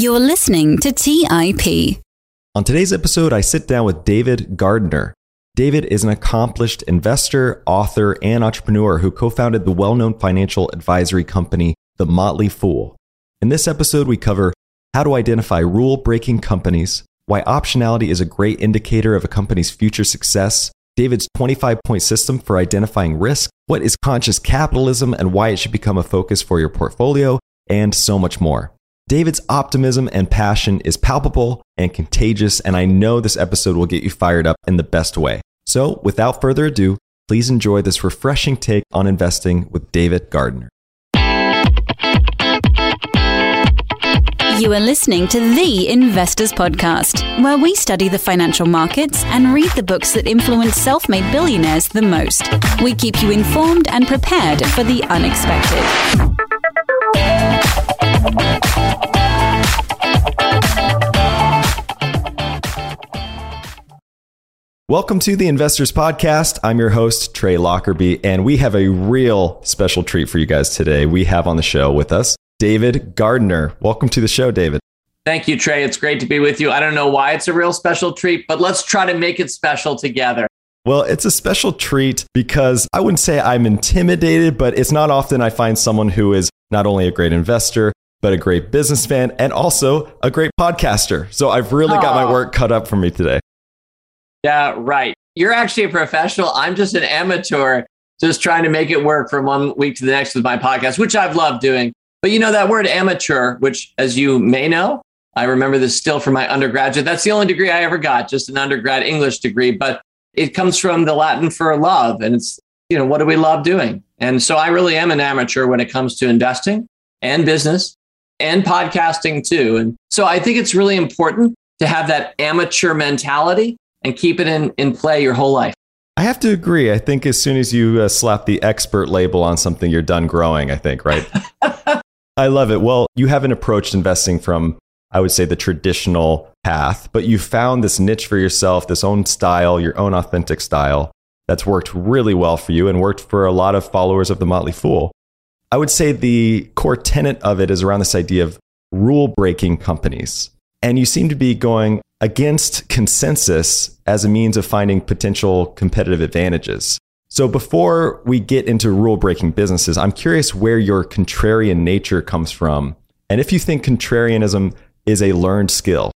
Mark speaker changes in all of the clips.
Speaker 1: You're listening to TIP.
Speaker 2: On today's episode, I sit down with David Gardner. David is an accomplished investor, author, and entrepreneur who co founded the well known financial advisory company, The Motley Fool. In this episode, we cover how to identify rule breaking companies, why optionality is a great indicator of a company's future success, David's 25 point system for identifying risk, what is conscious capitalism and why it should become a focus for your portfolio, and so much more. David's optimism and passion is palpable and contagious, and I know this episode will get you fired up in the best way. So, without further ado, please enjoy this refreshing take on investing with David Gardner.
Speaker 1: You are listening to The Investors Podcast, where we study the financial markets and read the books that influence self made billionaires the most. We keep you informed and prepared for the unexpected.
Speaker 2: Welcome to the Investors Podcast. I'm your host, Trey Lockerbie, and we have a real special treat for you guys today. We have on the show with us David Gardner. Welcome to the show, David.
Speaker 3: Thank you, Trey. It's great to be with you. I don't know why it's a real special treat, but let's try to make it special together.
Speaker 2: Well, it's a special treat because I wouldn't say I'm intimidated, but it's not often I find someone who is not only a great investor, but a great businessman and also a great podcaster. So I've really got my work cut up for me today.
Speaker 3: Yeah, right. You're actually a professional. I'm just an amateur, just trying to make it work from one week to the next with my podcast, which I've loved doing. But you know, that word amateur, which, as you may know, I remember this still from my undergraduate. That's the only degree I ever got, just an undergrad English degree. But it comes from the Latin for love. And it's, you know, what do we love doing? And so I really am an amateur when it comes to investing and business and podcasting too. And so I think it's really important to have that amateur mentality and keep it in, in play your whole life.
Speaker 2: I have to agree. I think as soon as you uh, slap the expert label on something, you're done growing, I think, right? I love it. Well, you haven't approached investing from, I would say, the traditional path, but you found this niche for yourself, this own style, your own authentic style that's worked really well for you and worked for a lot of followers of the Motley Fool. I would say the core tenet of it is around this idea of rule breaking companies. And you seem to be going against consensus as a means of finding potential competitive advantages. So, before we get into rule breaking businesses, I'm curious where your contrarian nature comes from. And if you think contrarianism is a learned skill.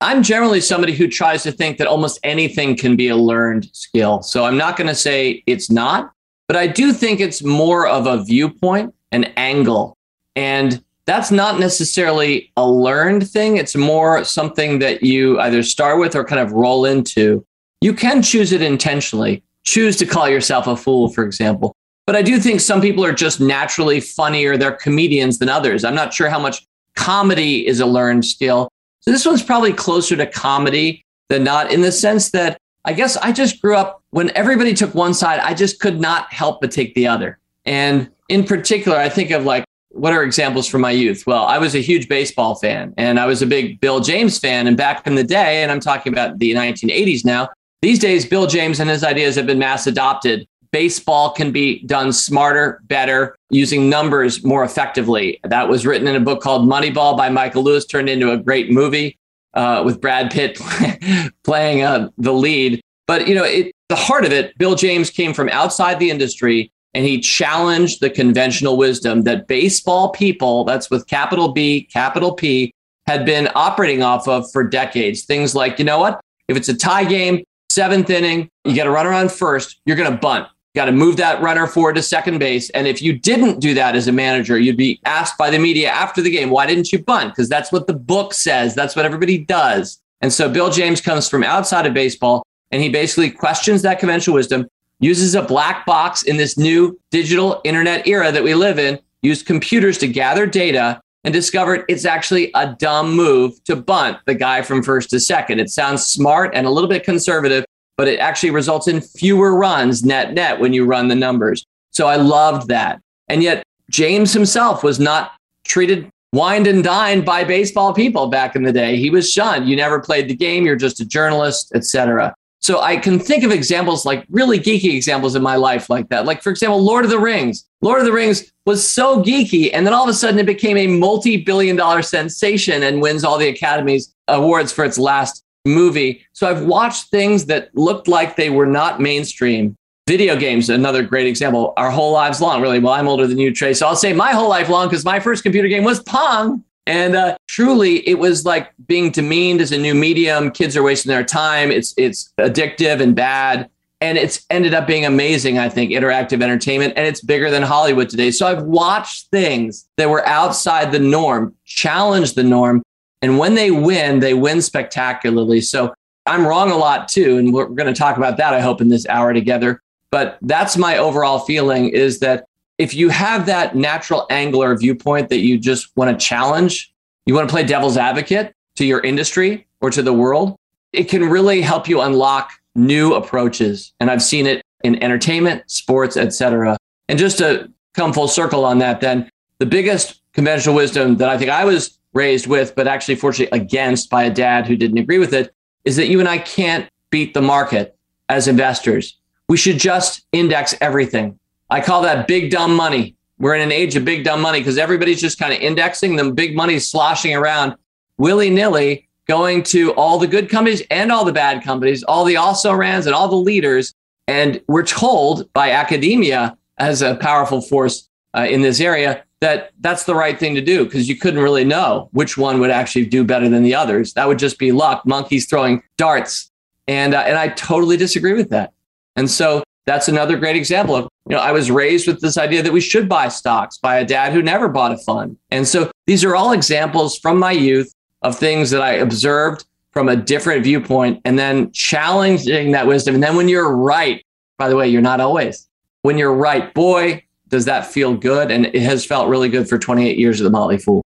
Speaker 3: I'm generally somebody who tries to think that almost anything can be a learned skill. So, I'm not going to say it's not, but I do think it's more of a viewpoint, an angle. And that's not necessarily a learned thing. It's more something that you either start with or kind of roll into. You can choose it intentionally, choose to call yourself a fool, for example. But I do think some people are just naturally funnier, they're comedians than others. I'm not sure how much comedy is a learned skill. So this one's probably closer to comedy than not, in the sense that I guess I just grew up when everybody took one side, I just could not help but take the other. And in particular, I think of like what are examples from my youth? Well, I was a huge baseball fan and I was a big Bill James fan. And back in the day, and I'm talking about the 1980s now, these days, Bill James and his ideas have been mass adopted. Baseball can be done smarter, better, using numbers more effectively. That was written in a book called Moneyball by Michael Lewis, turned into a great movie uh, with Brad Pitt playing uh, the lead. But you know, it, the heart of it, Bill James came from outside the industry and he challenged the conventional wisdom that baseball people, that's with capital B, capital P, had been operating off of for decades. Things like, you know what? If it's a tie game, seventh inning, you got to run around first, you're going to bunt. You got to move that runner forward to second base. And if you didn't do that as a manager, you'd be asked by the media after the game, why didn't you bunt? Because that's what the book says. That's what everybody does. And so Bill James comes from outside of baseball and he basically questions that conventional wisdom uses a black box in this new digital internet era that we live in, used computers to gather data and discovered it's actually a dumb move to bunt the guy from first to second. It sounds smart and a little bit conservative, but it actually results in fewer runs net net when you run the numbers. So I loved that. And yet James himself was not treated wined and dined by baseball people back in the day. He was shunned. You never played the game, you're just a journalist, etc. So I can think of examples like really geeky examples in my life like that. Like, for example, Lord of the Rings. Lord of the Rings was so geeky. And then all of a sudden it became a multi billion dollar sensation and wins all the Academy's awards for its last movie. So I've watched things that looked like they were not mainstream. Video games, another great example, our whole lives long, really. Well, I'm older than you, Trey. So I'll say my whole life long because my first computer game was Pong. And uh, truly, it was like being demeaned as a new medium. Kids are wasting their time. It's it's addictive and bad, and it's ended up being amazing. I think interactive entertainment, and it's bigger than Hollywood today. So I've watched things that were outside the norm, challenge the norm, and when they win, they win spectacularly. So I'm wrong a lot too, and we're going to talk about that. I hope in this hour together. But that's my overall feeling: is that if you have that natural angler viewpoint that you just want to challenge, you want to play devil's advocate to your industry or to the world, it can really help you unlock new approaches. And I've seen it in entertainment, sports, etc. And just to come full circle on that, then the biggest conventional wisdom that I think I was raised with, but actually fortunately against by a dad who didn't agree with it, is that you and I can't beat the market as investors. We should just index everything. I call that big dumb money. We're in an age of big dumb money because everybody's just kind of indexing. The big money sloshing around willy nilly, going to all the good companies and all the bad companies, all the also rans and all the leaders. And we're told by academia as a powerful force uh, in this area that that's the right thing to do because you couldn't really know which one would actually do better than the others. That would just be luck, monkeys throwing darts. And, uh, and I totally disagree with that. And so that's another great example of you know, I was raised with this idea that we should buy stocks by a dad who never bought a fund. And so these are all examples from my youth of things that I observed from a different viewpoint and then challenging that wisdom. And then when you're right, by the way, you're not always. When you're right, boy, does that feel good. And it has felt really good for 28 years of the Motley Fool.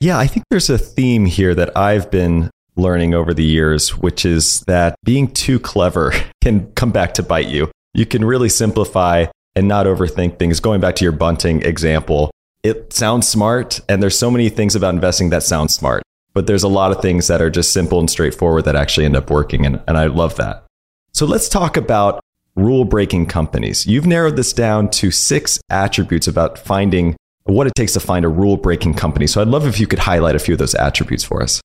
Speaker 2: Yeah, I think there's a theme here that I've been learning over the years, which is that being too clever can come back to bite you you can really simplify and not overthink things. Going back to your bunting example, it sounds smart, and there's so many things about investing that sound smart, but there's a lot of things that are just simple and straightforward that actually end up working. And, and I love that. So let's talk about rule breaking companies. You've narrowed this down to six attributes about finding what it takes to find a rule breaking company. So I'd love if you could highlight a few of those attributes for us.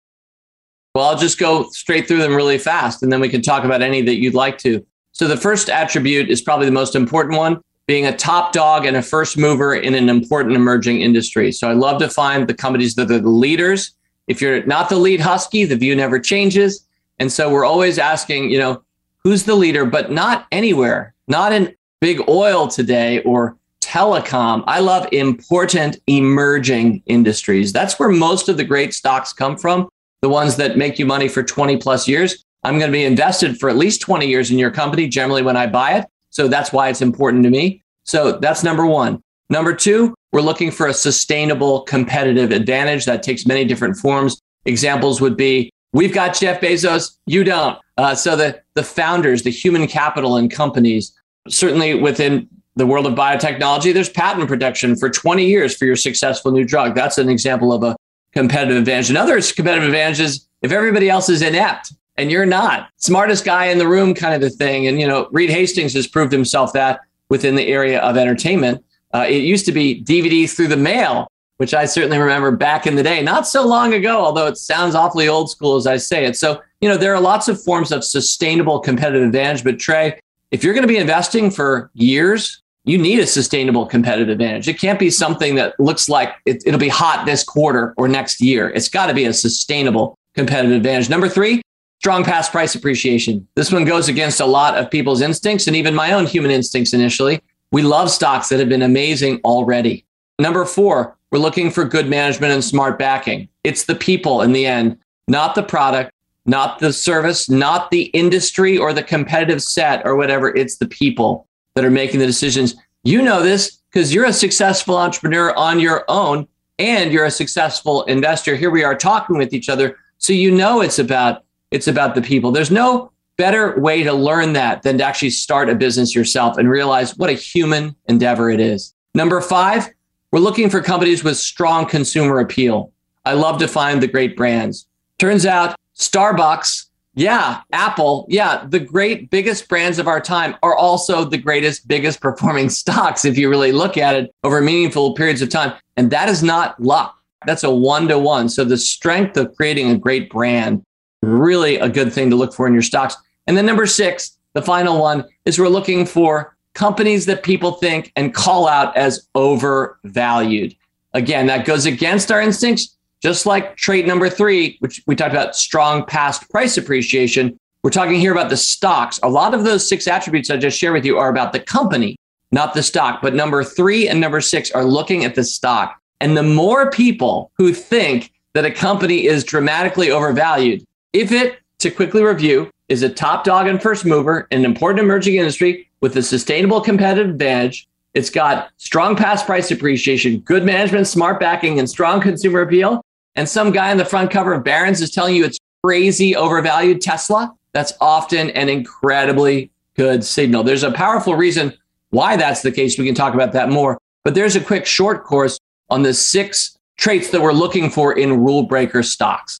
Speaker 3: Well, I'll just go straight through them really fast, and then we can talk about any that you'd like to. So the first attribute is probably the most important one being a top dog and a first mover in an important emerging industry. So I love to find the companies that are the leaders. If you're not the lead husky, the view never changes. And so we're always asking, you know, who's the leader, but not anywhere, not in big oil today or telecom. I love important emerging industries. That's where most of the great stocks come from, the ones that make you money for 20 plus years. I'm going to be invested for at least 20 years in your company, generally when I buy it. So that's why it's important to me. So that's number one. Number two, we're looking for a sustainable competitive advantage that takes many different forms. Examples would be we've got Jeff Bezos, you don't. Uh, so the, the founders, the human capital in companies, certainly within the world of biotechnology, there's patent protection for 20 years for your successful new drug. That's an example of a competitive advantage. Another competitive advantage is if everybody else is inept and you're not smartest guy in the room kind of a thing and you know reed hastings has proved himself that within the area of entertainment uh, it used to be dvd through the mail which i certainly remember back in the day not so long ago although it sounds awfully old school as i say it so you know there are lots of forms of sustainable competitive advantage but trey if you're going to be investing for years you need a sustainable competitive advantage. It can't be something that looks like it, will be hot this quarter or next year. It's got to be a sustainable competitive advantage. Number three, strong past price appreciation. This one goes against a lot of people's instincts and even my own human instincts initially. We love stocks that have been amazing already. Number four, we're looking for good management and smart backing. It's the people in the end, not the product, not the service, not the industry or the competitive set or whatever. It's the people that are making the decisions. You know this because you're a successful entrepreneur on your own and you're a successful investor. Here we are talking with each other. So you know it's about it's about the people. There's no better way to learn that than to actually start a business yourself and realize what a human endeavor it is. Number five, we're looking for companies with strong consumer appeal. I love to find the great brands. Turns out Starbucks Yeah, Apple. Yeah, the great biggest brands of our time are also the greatest, biggest performing stocks if you really look at it over meaningful periods of time. And that is not luck. That's a one to one. So the strength of creating a great brand, really a good thing to look for in your stocks. And then number six, the final one is we're looking for companies that people think and call out as overvalued. Again, that goes against our instincts, just like trait number three, which we talked about strong past price appreciation. We're talking here about the stocks. A lot of those six attributes I just shared with you are about the company, not the stock. But number three and number six are looking at the stock. And the more people who think that a company is dramatically overvalued, if it, to quickly review, is a top dog and first mover in an important emerging industry with a sustainable competitive advantage, it's got strong past price appreciation, good management, smart backing, and strong consumer appeal. And some guy on the front cover of Barron's is telling you it's crazy overvalued Tesla. That's often an incredibly good signal. There's a powerful reason why that's the case. We can talk about that more. But there's a quick short course on the six traits that we're looking for in rule breaker stocks.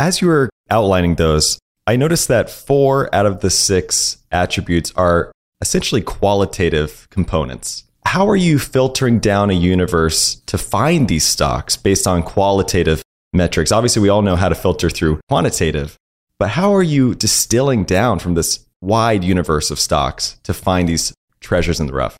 Speaker 2: As you were outlining those, I noticed that four out of the six attributes are essentially qualitative components. How are you filtering down a universe to find these stocks based on qualitative metrics? Obviously, we all know how to filter through quantitative, but how are you distilling down from this wide universe of stocks to find these treasures in the rough?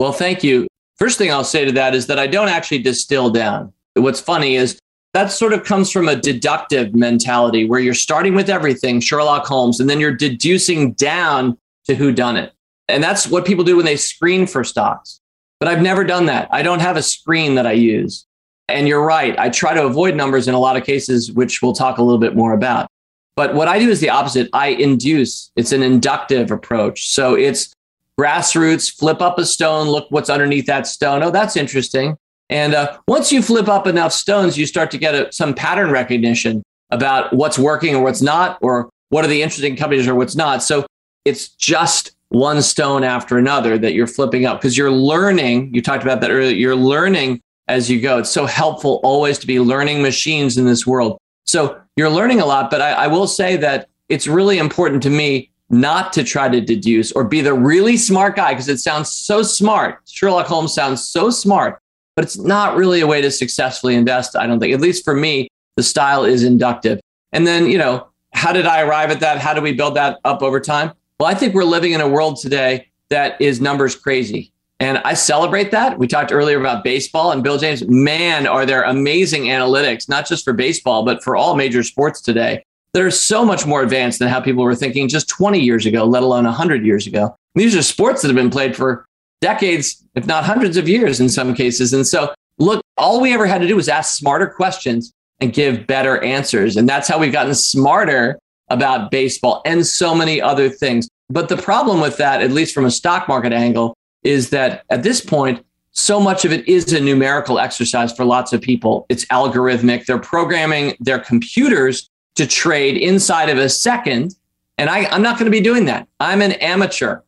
Speaker 3: Well, thank you. First thing I'll say to that is that I don't actually distill down. What's funny is that sort of comes from a deductive mentality where you're starting with everything, Sherlock Holmes, and then you're deducing down to who done it. And that's what people do when they screen for stocks. But I've never done that. I don't have a screen that I use. And you're right. I try to avoid numbers in a lot of cases, which we'll talk a little bit more about. But what I do is the opposite. I induce. It's an inductive approach. So it's grassroots, flip up a stone, look what's underneath that stone. Oh, that's interesting. And uh, once you flip up enough stones, you start to get a, some pattern recognition about what's working or what's not, or what are the interesting companies or what's not. So it's just one stone after another that you're flipping up because you're learning. You talked about that earlier. You're learning as you go. It's so helpful always to be learning machines in this world. So you're learning a lot, but I, I will say that it's really important to me not to try to deduce or be the really smart guy because it sounds so smart. Sherlock Holmes sounds so smart, but it's not really a way to successfully invest. I don't think, at least for me, the style is inductive. And then, you know, how did I arrive at that? How do we build that up over time? Well, I think we're living in a world today that is numbers crazy. And I celebrate that. We talked earlier about baseball and Bill James. Man, are there amazing analytics, not just for baseball, but for all major sports today. They're so much more advanced than how people were thinking just 20 years ago, let alone 100 years ago. These are sports that have been played for decades, if not hundreds of years in some cases. And so, look, all we ever had to do was ask smarter questions and give better answers. And that's how we've gotten smarter about baseball and so many other things. But the problem with that, at least from a stock market angle, is that at this point, so much of it is a numerical exercise for lots of people. It's algorithmic. They're programming their computers to trade inside of a second. And I, am not going to be doing that. I'm an amateur.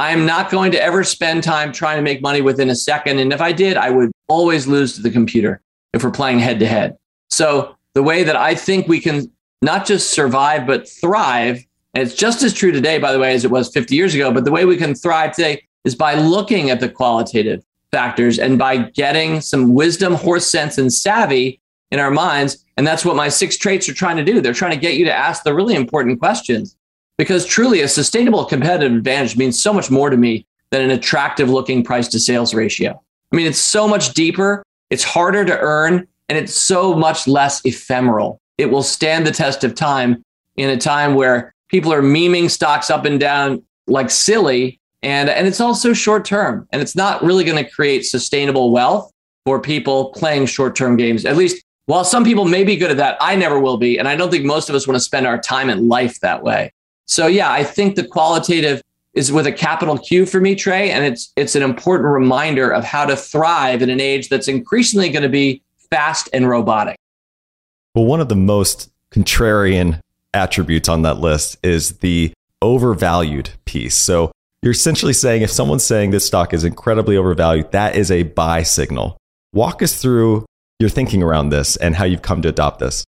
Speaker 3: I'm not going to ever spend time trying to make money within a second. And if I did, I would always lose to the computer if we're playing head to head. So the way that I think we can not just survive, but thrive. And it's just as true today, by the way, as it was 50 years ago. But the way we can thrive today is by looking at the qualitative factors and by getting some wisdom, horse sense, and savvy in our minds. And that's what my six traits are trying to do. They're trying to get you to ask the really important questions because truly a sustainable competitive advantage means so much more to me than an attractive looking price to sales ratio. I mean, it's so much deeper, it's harder to earn, and it's so much less ephemeral it will stand the test of time in a time where people are memeing stocks up and down like silly. And, and it's also short term. And it's not really going to create sustainable wealth for people playing short term games. At least, while some people may be good at that, I never will be. And I don't think most of us want to spend our time in life that way. So, yeah, I think the qualitative is with a capital Q for me, Trey. And it's, it's an important reminder of how to thrive in an age that's increasingly going to be fast and robotic.
Speaker 2: Well, one of the most contrarian attributes on that list is the overvalued piece. So you're essentially saying if someone's saying this stock is incredibly overvalued, that is a buy signal. Walk us through your thinking around this and how you've come to adopt this.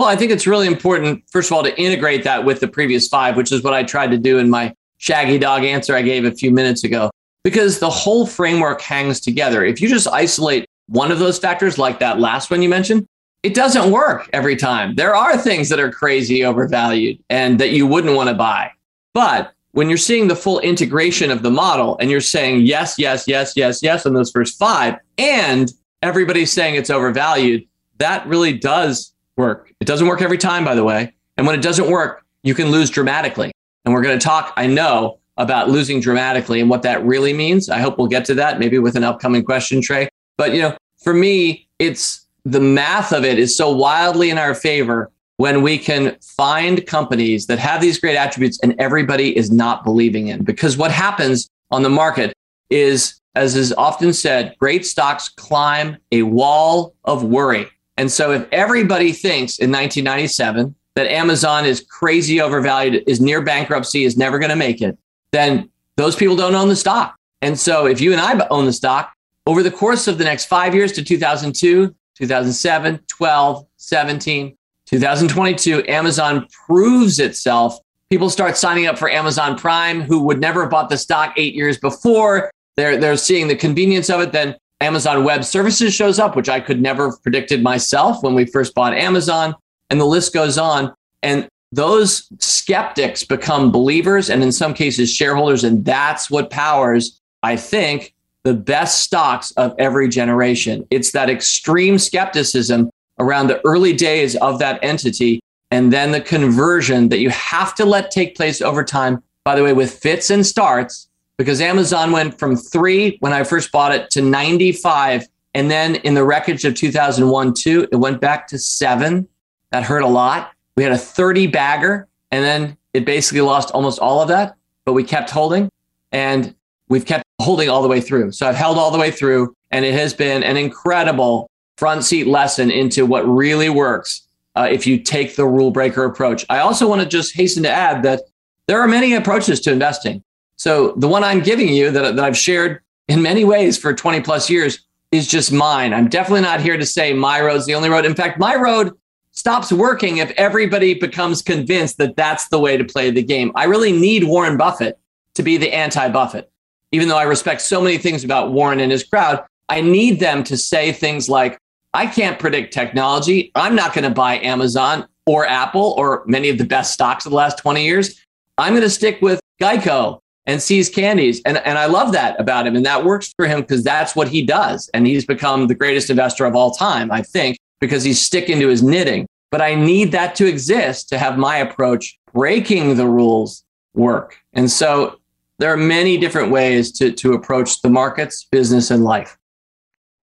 Speaker 3: Well, I think it's really important, first of all, to integrate that with the previous five, which is what I tried to do in my shaggy dog answer I gave a few minutes ago, because the whole framework hangs together. If you just isolate one of those factors, like that last one you mentioned, it doesn't work every time. There are things that are crazy overvalued and that you wouldn't want to buy. But when you're seeing the full integration of the model and you're saying yes, yes, yes, yes, yes on those first five, and everybody's saying it's overvalued, that really does work. It doesn't work every time, by the way. And when it doesn't work, you can lose dramatically. And we're going to talk, I know, about losing dramatically and what that really means. I hope we'll get to that maybe with an upcoming question, Trey. But, you know, for me, it's the math of it is so wildly in our favor when we can find companies that have these great attributes and everybody is not believing in. Because what happens on the market is, as is often said, great stocks climb a wall of worry. And so if everybody thinks in 1997 that Amazon is crazy overvalued, is near bankruptcy, is never going to make it, then those people don't own the stock. And so if you and I own the stock over the course of the next five years to 2002, 2007, 12, 17, 2022, Amazon proves itself. People start signing up for Amazon Prime who would never have bought the stock eight years before. They're, they're seeing the convenience of it. Then Amazon Web Services shows up, which I could never have predicted myself when we first bought Amazon. And the list goes on. And those skeptics become believers and in some cases shareholders. And that's what powers, I think, the best stocks of every generation. It's that extreme skepticism around the early days of that entity and then the conversion that you have to let take place over time. By the way, with fits and starts, because Amazon went from three when I first bought it to 95. And then in the wreckage of 2001, two, it went back to seven. That hurt a lot. We had a 30 bagger, and then it basically lost almost all of that, but we kept holding and we've kept holding all the way through. So I've held all the way through, and it has been an incredible front seat lesson into what really works uh, if you take the rule breaker approach. I also want to just hasten to add that there are many approaches to investing. So the one I'm giving you that, that I've shared in many ways for 20 plus years is just mine. I'm definitely not here to say my road's the only road. In fact, my road stops working if everybody becomes convinced that that's the way to play the game. I really need Warren Buffett to be the anti Buffett. Even though I respect so many things about Warren and his crowd, I need them to say things like, I can't predict technology. I'm not going to buy Amazon or Apple or many of the best stocks of the last 20 years. I'm going to stick with Geico and See's candies. And, and I love that about him. And that works for him because that's what he does. And he's become the greatest investor of all time, I think, because he's sticking to his knitting. But I need that to exist to have my approach breaking the rules work. And so there are many different ways to, to approach the markets, business, and life.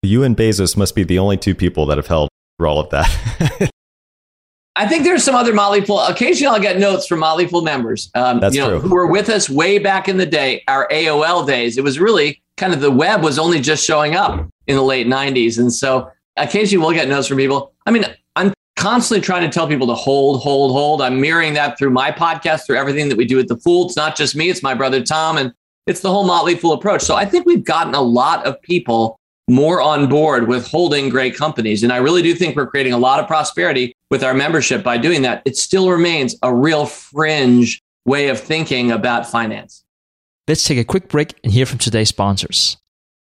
Speaker 2: You and Bezos must be the only two people that have held all of that.
Speaker 3: I think there's some other Motley Fool. Occasionally, I'll get notes from Motley Fool members, um,
Speaker 2: That's
Speaker 3: you know,
Speaker 2: true.
Speaker 3: who were with us way back in the day, our AOL days. It was really kind of the web was only just showing up in the late 90s, and so occasionally we'll get notes from people. I mean, I'm constantly trying to tell people to hold, hold, hold. I'm mirroring that through my podcast, through everything that we do at the Fool. It's not just me; it's my brother Tom, and it's the whole Motley Fool approach. So I think we've gotten a lot of people more on board with holding great companies. And I really do think we're creating a lot of prosperity with our membership by doing that. It still remains a real fringe way of thinking about finance.
Speaker 4: Let's take a quick break and hear from today's sponsors.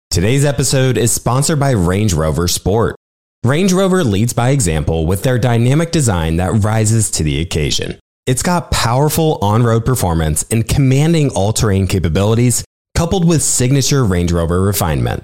Speaker 5: Today's episode is sponsored by Range Rover Sport. Range Rover leads by example with their dynamic design that rises to the occasion. It's got powerful on road performance and commanding all terrain capabilities, coupled with signature Range Rover refinement.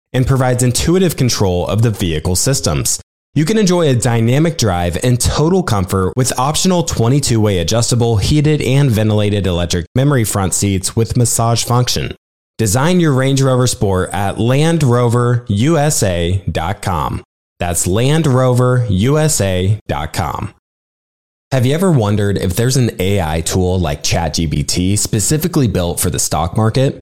Speaker 5: and provides intuitive control of the vehicle systems. You can enjoy a dynamic drive and total comfort with optional 22 way adjustable, heated, and ventilated electric memory front seats with massage function. Design your Range Rover Sport at LandRoverUSA.com. That's LandRoverUSA.com. Have you ever wondered if there's an AI tool like ChatGPT specifically built for the stock market?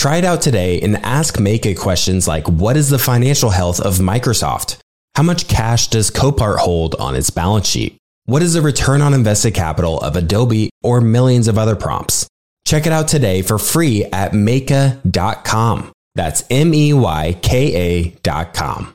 Speaker 5: Try it out today and ask Meyka questions like What is the financial health of Microsoft? How much cash does Copart hold on its balance sheet? What is the return on invested capital of Adobe or millions of other prompts? Check it out today for free at Meyka.com. That's M E Y K A.com.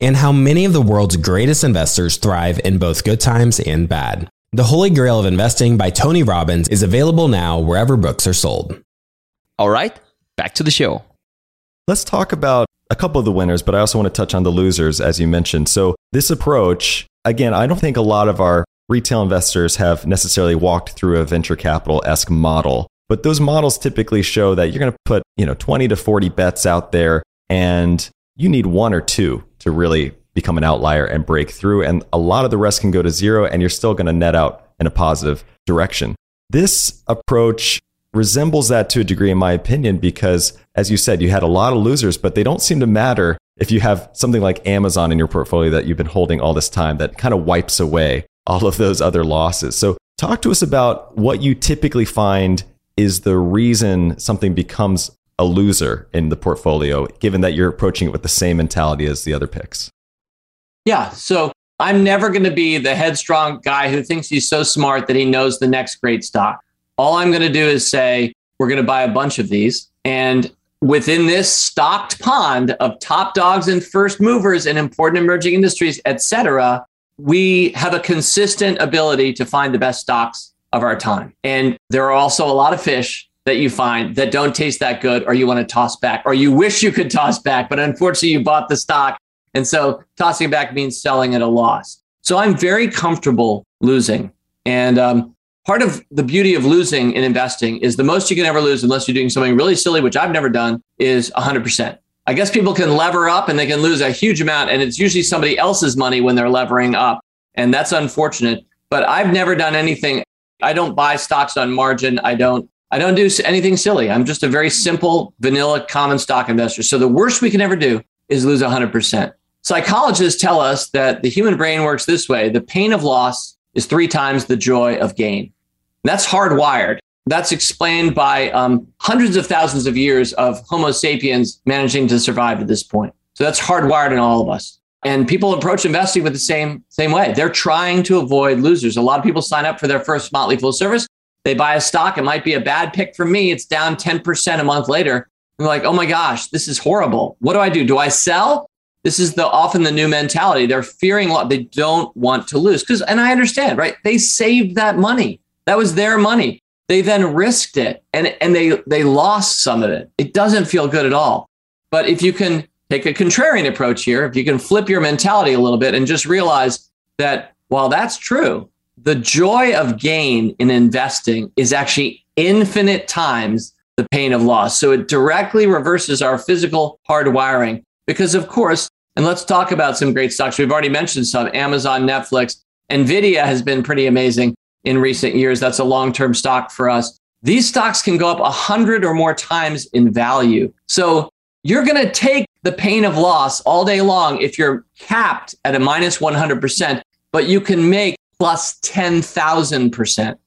Speaker 5: and how many of the world's greatest investors thrive in both good times and bad. The Holy Grail of Investing by Tony Robbins is available now wherever books are sold.
Speaker 4: All right, back to the show.
Speaker 2: Let's talk about a couple of the winners, but I also want to touch on the losers, as you mentioned. So, this approach again, I don't think a lot of our retail investors have necessarily walked through a venture capital esque model. But those models typically show that you're going to put, you know, 20 to 40 bets out there and you need one or two to really become an outlier and break through. And a lot of the rest can go to zero and you're still going to net out in a positive direction. This approach resembles that to a degree, in my opinion, because as you said, you had a lot of losers, but they don't seem to matter if you have something like Amazon in your portfolio that you've been holding all this time that kind of wipes away all of those other losses. So, talk to us about what you typically find is the reason something becomes a loser in the portfolio, given that you're approaching it with the same mentality as the other picks.
Speaker 3: Yeah. So, I'm never going to be the headstrong guy who thinks he's so smart that he knows the next great stock. All I'm going to do is say, we're going to buy a bunch of these. And within this stocked pond of top dogs and first movers in important emerging industries, et cetera, we have a consistent ability to find the best stocks of our time. And there are also a lot of fish that you find that don't taste that good or you want to toss back or you wish you could toss back, but unfortunately you bought the stock. And so tossing back means selling at a loss. So I'm very comfortable losing. And um, part of the beauty of losing in investing is the most you can ever lose, unless you're doing something really silly, which I've never done, is 100%. I guess people can lever up and they can lose a huge amount, and it's usually somebody else's money when they're levering up. And that's unfortunate. But I've never done anything. I don't buy stocks on margin. I don't. I don't do anything silly. I'm just a very simple, vanilla, common stock investor. So the worst we can ever do is lose 100%. Psychologists tell us that the human brain works this way the pain of loss is three times the joy of gain. That's hardwired. That's explained by um, hundreds of thousands of years of Homo sapiens managing to survive at this point. So that's hardwired in all of us. And people approach investing with the same same way. They're trying to avoid losers. A lot of people sign up for their first Motley Fool service. They buy a stock. It might be a bad pick for me. It's down 10% a month later. They're like, oh my gosh, this is horrible. What do I do? Do I sell? This is the often the new mentality. They're fearing lot. They don't want to lose. Because and I understand, right? They saved that money. That was their money. They then risked it and, and they, they lost some of it. It doesn't feel good at all. But if you can take a contrarian approach here, if you can flip your mentality a little bit and just realize that while that's true, the joy of gain in investing is actually infinite times the pain of loss. So it directly reverses our physical hardwiring because, of course, and let's talk about some great stocks. We've already mentioned some Amazon, Netflix, Nvidia has been pretty amazing in recent years. That's a long term stock for us. These stocks can go up 100 or more times in value. So you're going to take the pain of loss all day long if you're capped at a minus 100%, but you can make plus 10,000%.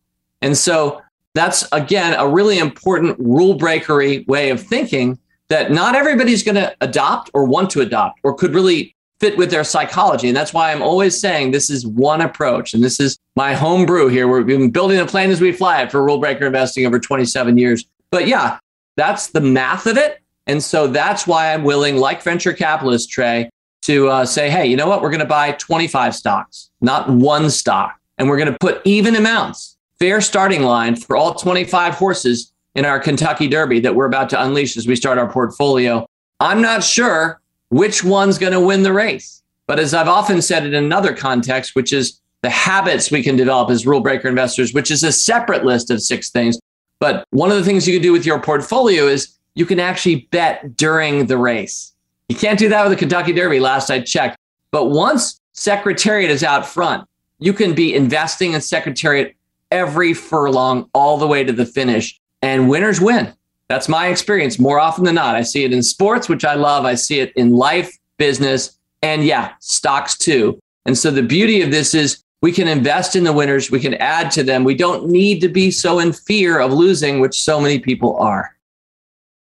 Speaker 3: And so that's, again, a really important rule breakery way of thinking that not everybody's going to adopt or want to adopt or could really fit with their psychology. And that's why I'm always saying this is one approach. And this is my home brew here. We've been building the plane as we fly it for rule breaker investing over 27 years. But yeah, that's the math of it. And so that's why I'm willing, like venture capitalist Trey, to uh, say, hey, you know what? We're going to buy 25 stocks, not one stock. And we're going to put even amounts, fair starting line for all 25 horses in our Kentucky Derby that we're about to unleash as we start our portfolio. I'm not sure which one's going to win the race. But as I've often said in another context, which is the habits we can develop as rule breaker investors, which is a separate list of six things. But one of the things you can do with your portfolio is you can actually bet during the race. You can't do that with the Kentucky Derby, last I checked. But once Secretariat is out front, you can be investing in Secretariat every furlong all the way to the finish, and winners win. That's my experience more often than not. I see it in sports, which I love. I see it in life, business, and yeah, stocks too. And so the beauty of this is we can invest in the winners, we can add to them. We don't need to be so in fear of losing, which so many people are.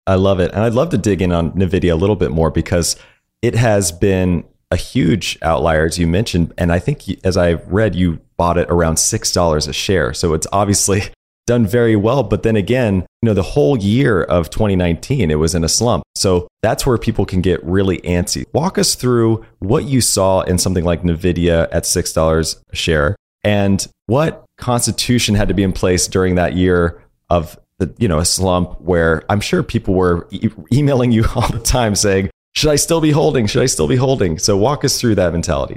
Speaker 2: I love it. And I'd love to dig in on NVIDIA a little bit more because it has been a huge outlier, as you mentioned. And I think, as I've read, you bought it around $6 a share. So it's obviously done very well. But then again, you know, the whole year of 2019, it was in a slump. So that's where people can get really antsy. Walk us through what you saw in something like NVIDIA at $6 a share and what constitution had to be in place during that year of the, you know, a slump where I'm sure people were e- emailing you all the time saying, should I still be holding? Should I still be holding? So walk us through that mentality.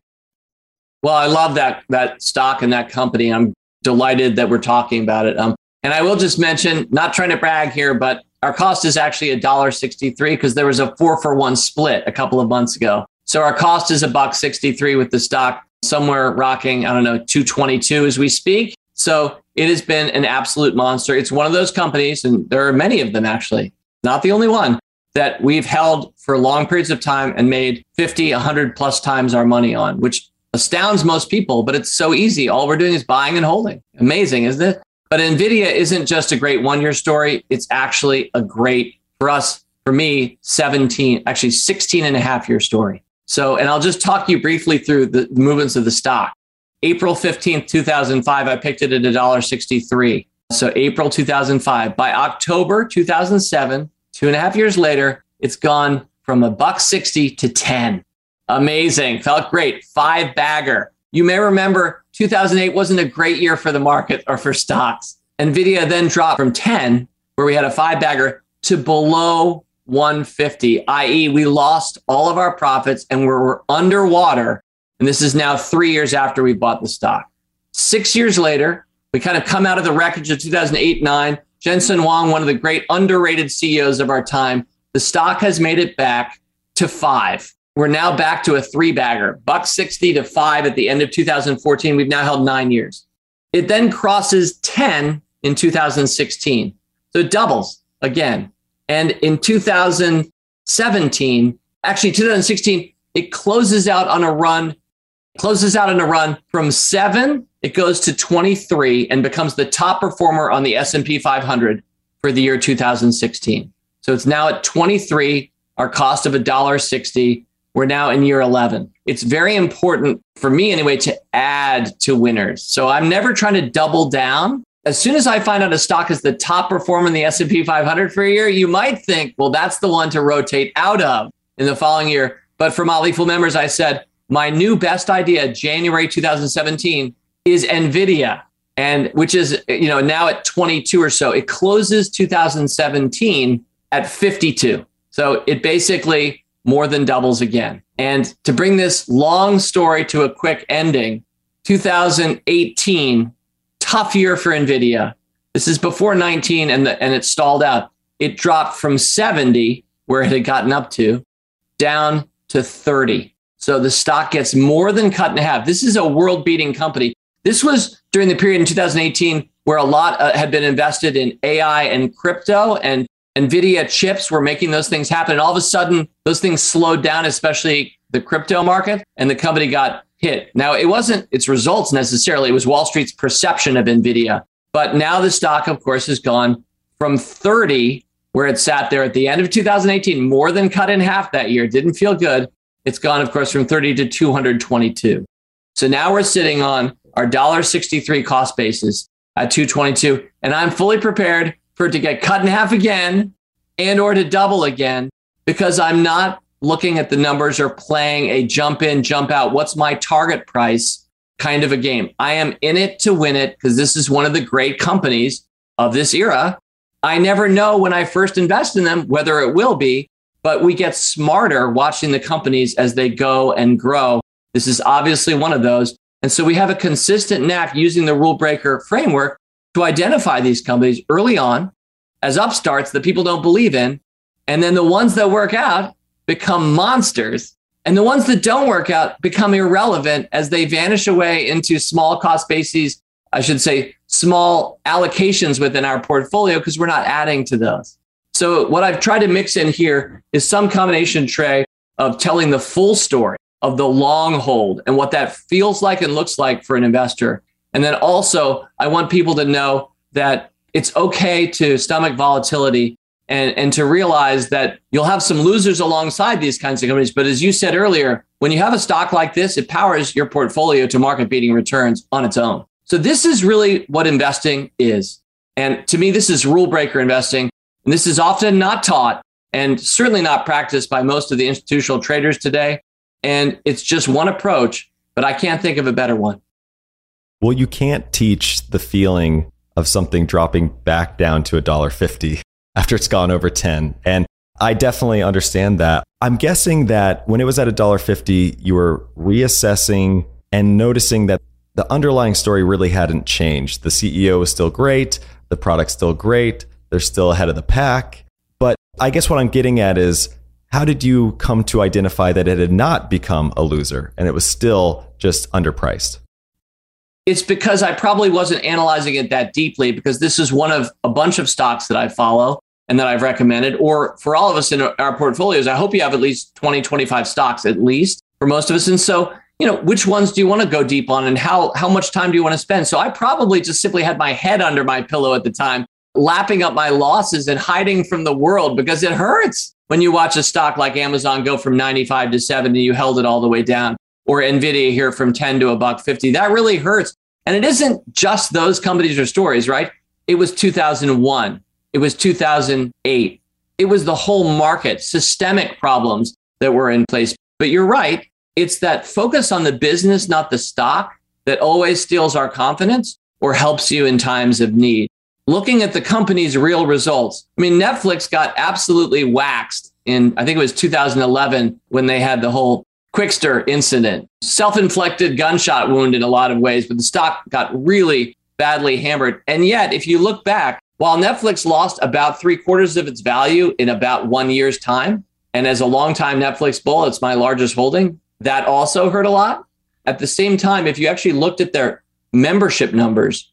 Speaker 3: Well, I love that that stock and that company. I'm delighted that we're talking about it. Um, and I will just mention, not trying to brag here, but our cost is actually a dollar sixty-three because there was a four for one split a couple of months ago. So our cost is a buck sixty-three with the stock somewhere rocking, I don't know, 222 as we speak. So it has been an absolute monster. It's one of those companies, and there are many of them actually, not the only one, that we've held for long periods of time and made 50, 100 plus times our money on, which astounds most people, but it's so easy. All we're doing is buying and holding. Amazing, isn't it? But NVIDIA isn't just a great one year story. It's actually a great, for us, for me, 17, actually 16 and a half year story. So, and I'll just talk you briefly through the movements of the stock. April 15th, 2005, I picked it at $1.63. So April 2005. By October 2007, two and a half years later, it's gone from a buck 60 to 10. Amazing. Felt great. Five bagger. You may remember 2008 wasn't a great year for the market or for stocks. Nvidia then dropped from 10, where we had a five bagger, to below 150, i.e., we lost all of our profits and we're underwater. And this is now three years after we bought the stock. Six years later, we kind of come out of the wreckage of 2008 9. Jensen Huang, one of the great underrated CEOs of our time, the stock has made it back to five. We're now back to a three bagger, buck 60 to five at the end of 2014. We've now held nine years. It then crosses 10 in 2016. So it doubles again. And in 2017, actually 2016, it closes out on a run, closes out on a run from seven, it goes to 23 and becomes the top performer on the S&P 500 for the year 2016. So it's now at 23, our cost of $1.60 we're now in year 11. It's very important for me anyway to add to winners. So I'm never trying to double down. As soon as I find out a stock is the top performer in the S&P 500 for a year, you might think, well, that's the one to rotate out of in the following year. But for Motley Fool members, I said, my new best idea, January 2017, is NVIDIA. And which is, you know, now at 22 or so. It closes 2017 at 52. So it basically more than doubles again. And to bring this long story to a quick ending, 2018, tough year for NVIDIA. This is before 19 and, the, and it stalled out. It dropped from 70, where it had gotten up to, down to 30. So the stock gets more than cut in half. This is a world beating company. This was during the period in 2018 where a lot uh, had been invested in AI and crypto. And NVIDIA chips were making those things happen. And all of a sudden, those things slowed down, especially the crypto market, and the company got hit. Now, it wasn't its results necessarily, it was Wall Street's perception of NVIDIA. But now the stock, of course, has gone from 30, where it sat there at the end of 2018, more than cut in half that year. Didn't feel good. It's gone, of course, from 30 to 222. So now we're sitting on our $1.63 cost basis at 222. And I'm fully prepared for it to get cut in half again and or to double again because I'm not looking at the numbers or playing a jump in, jump out. What's my target price kind of a game? I am in it to win it because this is one of the great companies of this era. I never know when I first invest in them whether it will be, but we get smarter watching the companies as they go and grow. This is obviously one of those. And so we have a consistent knack using the rule breaker framework to identify these companies early on as upstarts that people don't believe in. And then the ones that work out become monsters. And the ones that don't work out become irrelevant as they vanish away into small cost bases, I should say, small allocations within our portfolio because we're not adding to those. So, what I've tried to mix in here is some combination Trey of telling the full story of the long hold and what that feels like and looks like for an investor. And then also, I want people to know that it's okay to stomach volatility and, and to realize that you'll have some losers alongside these kinds of companies. But as you said earlier, when you have a stock like this, it powers your portfolio to market beating returns on its own. So this is really what investing is. And to me, this is rule breaker investing. And this is often not taught and certainly not practiced by most of the institutional traders today. And it's just one approach, but I can't think of a better one.
Speaker 2: Well, you can't teach the feeling of something dropping back down to a dollar fifty after it's gone over 10. And I definitely understand that. I'm guessing that when it was at a dollar fifty, you were reassessing and noticing that the underlying story really hadn't changed. The CEO was still great, the product's still great, they're still ahead of the pack. But I guess what I'm getting at is how did you come to identify that it had not become a loser and it was still just underpriced?
Speaker 3: It's because I probably wasn't analyzing it that deeply because this is one of a bunch of stocks that I follow and that I've recommended. Or for all of us in our portfolios, I hope you have at least 20, 25 stocks at least for most of us. And so, you know, which ones do you want to go deep on and how, how much time do you want to spend? So I probably just simply had my head under my pillow at the time, lapping up my losses and hiding from the world because it hurts when you watch a stock like Amazon go from 95 to 70, you held it all the way down or Nvidia here from 10 to a buck 50. That really hurts. And it isn't just those companies or stories, right? It was 2001. It was 2008. It was the whole market, systemic problems that were in place. But you're right. It's that focus on the business, not the stock, that always steels our confidence or helps you in times of need. Looking at the company's real results. I mean, Netflix got absolutely waxed in, I think it was 2011 when they had the whole Qwikster incident. Self inflicted gunshot wound in a lot of ways, but the stock got really badly hammered. And yet, if you look back, while Netflix lost about three quarters of its value in about one year's time, and as a longtime Netflix bull, it's my largest holding, that also hurt a lot. At the same time, if you actually looked at their membership numbers,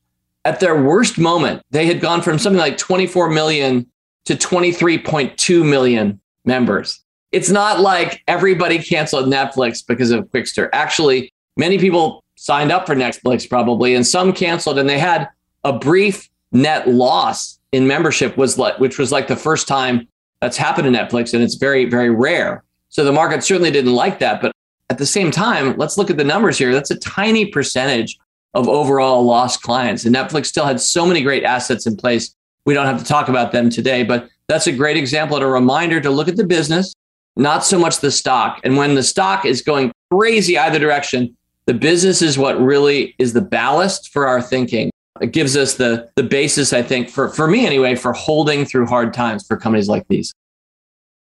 Speaker 3: at their worst moment, they had gone from something like 24 million to 23.2 million members it's not like everybody canceled Netflix because of Qwikster. Actually, many people signed up for Netflix probably, and some canceled, and they had a brief net loss in membership was like, which was like the first time that's happened to Netflix, and it's very, very rare. So the market certainly didn't like that. But at the same time, let's look at the numbers here. That's a tiny percentage of overall lost clients. And Netflix still had so many great assets in place. We don't have to talk about them today, but that's a great example and a reminder to look at the business, not so much the stock. And when the stock is going crazy either direction, the business is what really is the ballast for our thinking. It gives us the the basis, I think, for for me anyway, for holding through hard times for companies like these.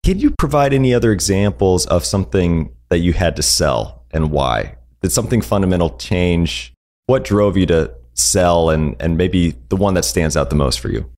Speaker 2: Can you provide any other examples of something that you had to sell and why? Did something fundamental change? What drove you to sell and and maybe the one that stands out the most for you?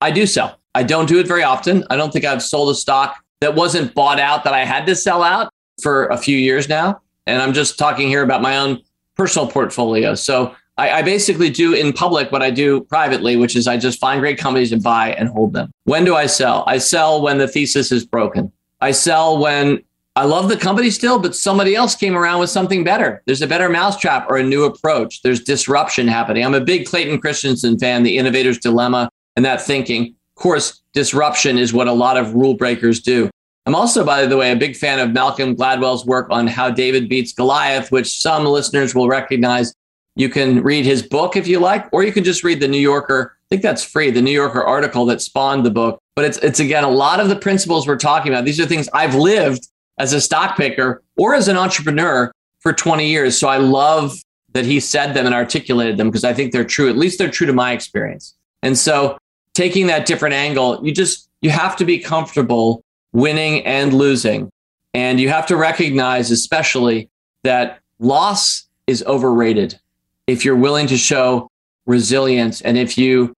Speaker 3: I do sell. I don't do it very often. I don't think I've sold a stock that wasn't bought out that I had to sell out for a few years now. And I'm just talking here about my own personal portfolio. So I, I, basically do in public what I do privately, which is I just find great companies and buy and hold them. When do I sell? I sell when the thesis is broken. I sell when I love the company still, but somebody else came around with something better. There's a better mousetrap or a new approach. There's disruption happening. I'm a big Clayton Christensen fan, The Innovator's Dilemma, and that thinking. Of course, disruption is what a lot of rule breakers do. I'm also, by the way, a big fan of Malcolm Gladwell's work on how David beats Goliath, which some listeners will recognize you can read his book if you like, or you can just read the New Yorker. I think that's free, the New Yorker article that spawned the book. But it's it's again a lot of the principles we're talking about. These are things I've lived as a stock picker or as an entrepreneur for 20 years. So I love that he said them and articulated them because I think they're true. At least they're true to my experience. And so taking that different angle, you just you have to be comfortable winning and losing. And you have to recognize especially that loss is overrated if you're willing to show resilience and if you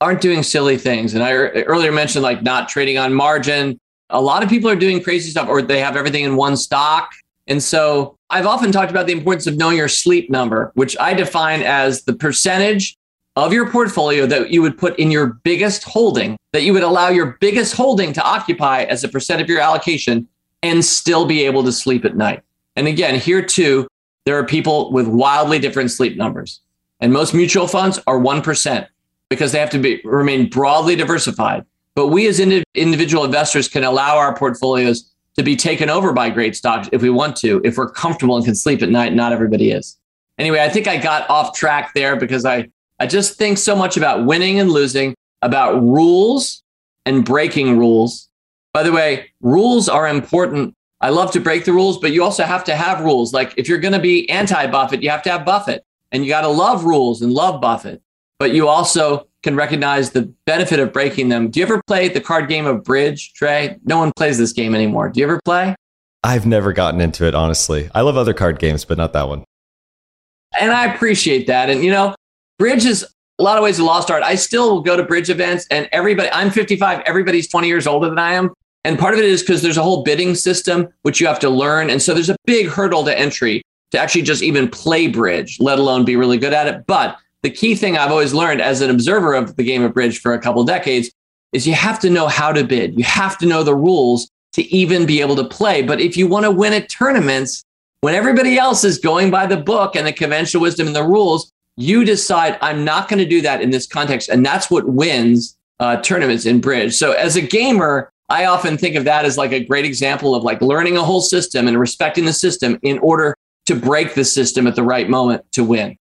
Speaker 3: aren't doing silly things. And I earlier mentioned like not trading on margin. A lot of people are doing crazy stuff or they have everything in one stock. And so I've often talked about the importance of knowing your sleep number, which I define as the percentage of your portfolio that you would put in your biggest holding, that you would allow your biggest holding to occupy as a percent of your allocation and still be able to sleep at night. And again, here too, there are people with wildly different sleep numbers. And most mutual funds are 1% because they have to be remain broadly diversified. But we as ind- individual investors can allow our portfolios to be taken over by great stocks if we want to, if we're comfortable and can sleep at night. Not everybody is. Anyway, I think I got off track there because I, I just think so much about winning and losing, about rules and breaking rules. By the way, rules are important I love to break the rules, but you also have to have rules. Like if you're going to be anti Buffett, you have to have Buffett and you got to love rules and love Buffett, but you also can recognize the benefit of breaking them. Do you ever play the card game of bridge, Trey? No one plays this game anymore. Do you ever play?
Speaker 2: I've never gotten into it, honestly. I love other card games, but not that one.
Speaker 3: And I appreciate that. And, you know, bridge is a lot of ways a lost art. I still go to bridge events and everybody, I'm 55, everybody's 20 years older than I am. And part of it is because there's a whole bidding system, which you have to learn. And so there's a big hurdle to entry to actually just even play bridge, let alone be really good at it. But the key thing I've always learned as an observer of the game of bridge for a couple decades is you have to know how to bid. You have to know the rules to even be able to play. But if you want to win at tournaments, when everybody else is going by the book and the conventional wisdom and the rules, you decide, I'm not going to do that in this context. And that's what wins uh, tournaments in bridge. So as a gamer, I often think of that as like a great example of like learning a whole system and respecting the system in order to break the system at the right moment to win.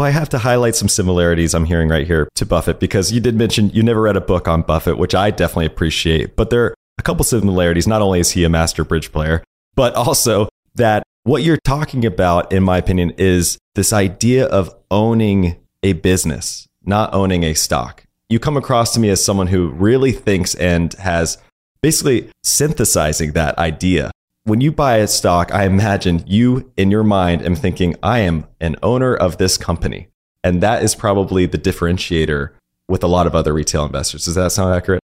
Speaker 2: Well, I have to highlight some similarities I'm hearing right here to Buffett because you did mention you never read a book on Buffett, which I definitely appreciate. But there are a couple similarities. Not only is he a master bridge player, but also that what you're talking about, in my opinion, is this idea of owning a business, not owning a stock you come across to me as someone who really thinks and has basically synthesizing that idea. When you buy a stock, I imagine you in your mind am thinking, I am an owner of this company. And that is probably the differentiator with a lot of other retail investors. Does that sound accurate?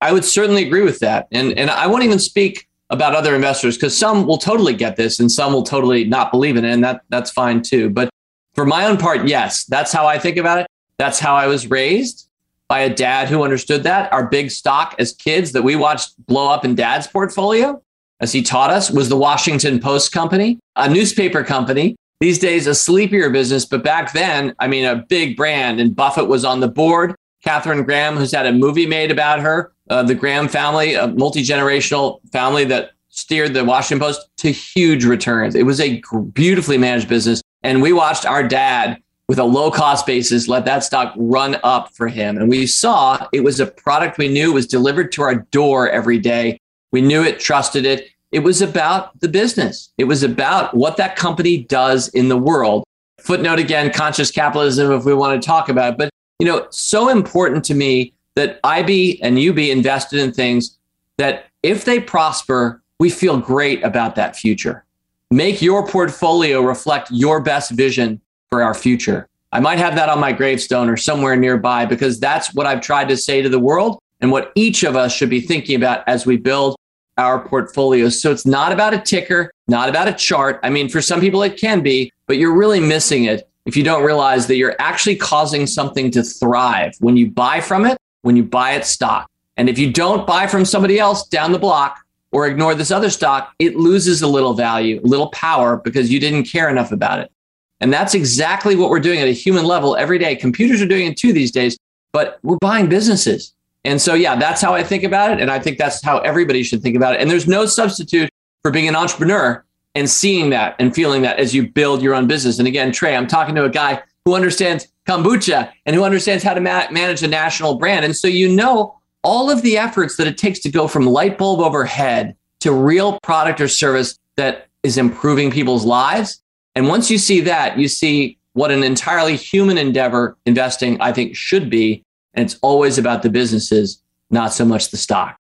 Speaker 3: I would certainly agree with that. And, and I won't even speak about other investors because some will totally get this and some will totally not believe in it. And that, that's fine too. But for my own part, yes, that's how I think about it. That's how I was raised by a dad who understood that. Our big stock as kids that we watched blow up in dad's portfolio, as he taught us, was the Washington Post Company, a newspaper company. These days, a sleepier business, but back then, I mean, a big brand. And Buffett was on the board. Katharine Graham, who's had a movie made about her, uh, the Graham family, a multi generational family that steered the Washington Post to huge returns. It was a beautifully managed business. And we watched our dad with a low cost basis, let that stock run up for him. And we saw it was a product we knew was delivered to our door every day. We knew it, trusted it. It was about the business. It was about what that company does in the world. Footnote again, conscious capitalism, if we want to talk about it. But, you know, so important to me that I be and you be invested in things that if they prosper, we feel great about that future. Make your portfolio reflect your best vision for our future. I might have that on my gravestone or somewhere nearby because that's what I've tried to say to the world and what each of us should be thinking about as we build our portfolios. So it's not about a ticker, not about a chart. I mean, for some people it can be, but you're really missing it if you don't realize that you're actually causing something to thrive when you buy from it, when you buy its stock. And if you don't buy from somebody else down the block or ignore this other stock, it loses a little value, a little power because you didn't care enough about it. And that's exactly what we're doing at a human level every day. Computers are doing it too these days, but we're buying businesses. And so, yeah, that's how I think about it. And I think that's how everybody should think about it. And there's no substitute for being an entrepreneur and seeing that and feeling that as you build your own business. And again, Trey, I'm talking to a guy who understands kombucha and who understands how to ma- manage a national brand. And so, you know, all of the efforts that it takes to go from light bulb overhead to real product or service that is improving people's lives. And once you see that, you see what an entirely human endeavor investing, I think, should be. And it's always about the businesses, not so much the stock.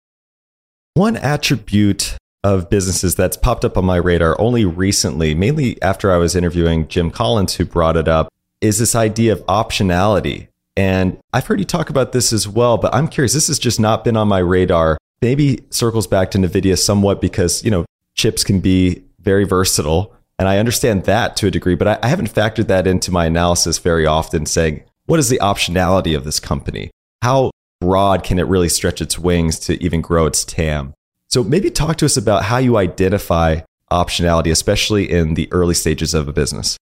Speaker 2: One attribute of businesses that's popped up on my radar only recently, mainly after I was interviewing Jim Collins, who brought it up, is this idea of optionality. And I've heard you talk about this as well, but I'm curious, this has just not been on my radar. Maybe circles back to NVIDIA somewhat because, you know, chips can be very versatile. And I understand that to a degree, but I, I haven't factored that into my analysis very often, saying, what is the optionality of this company? How broad can it really stretch its wings to even grow its TAM? So maybe talk to us about how you identify optionality, especially in the early stages of a business.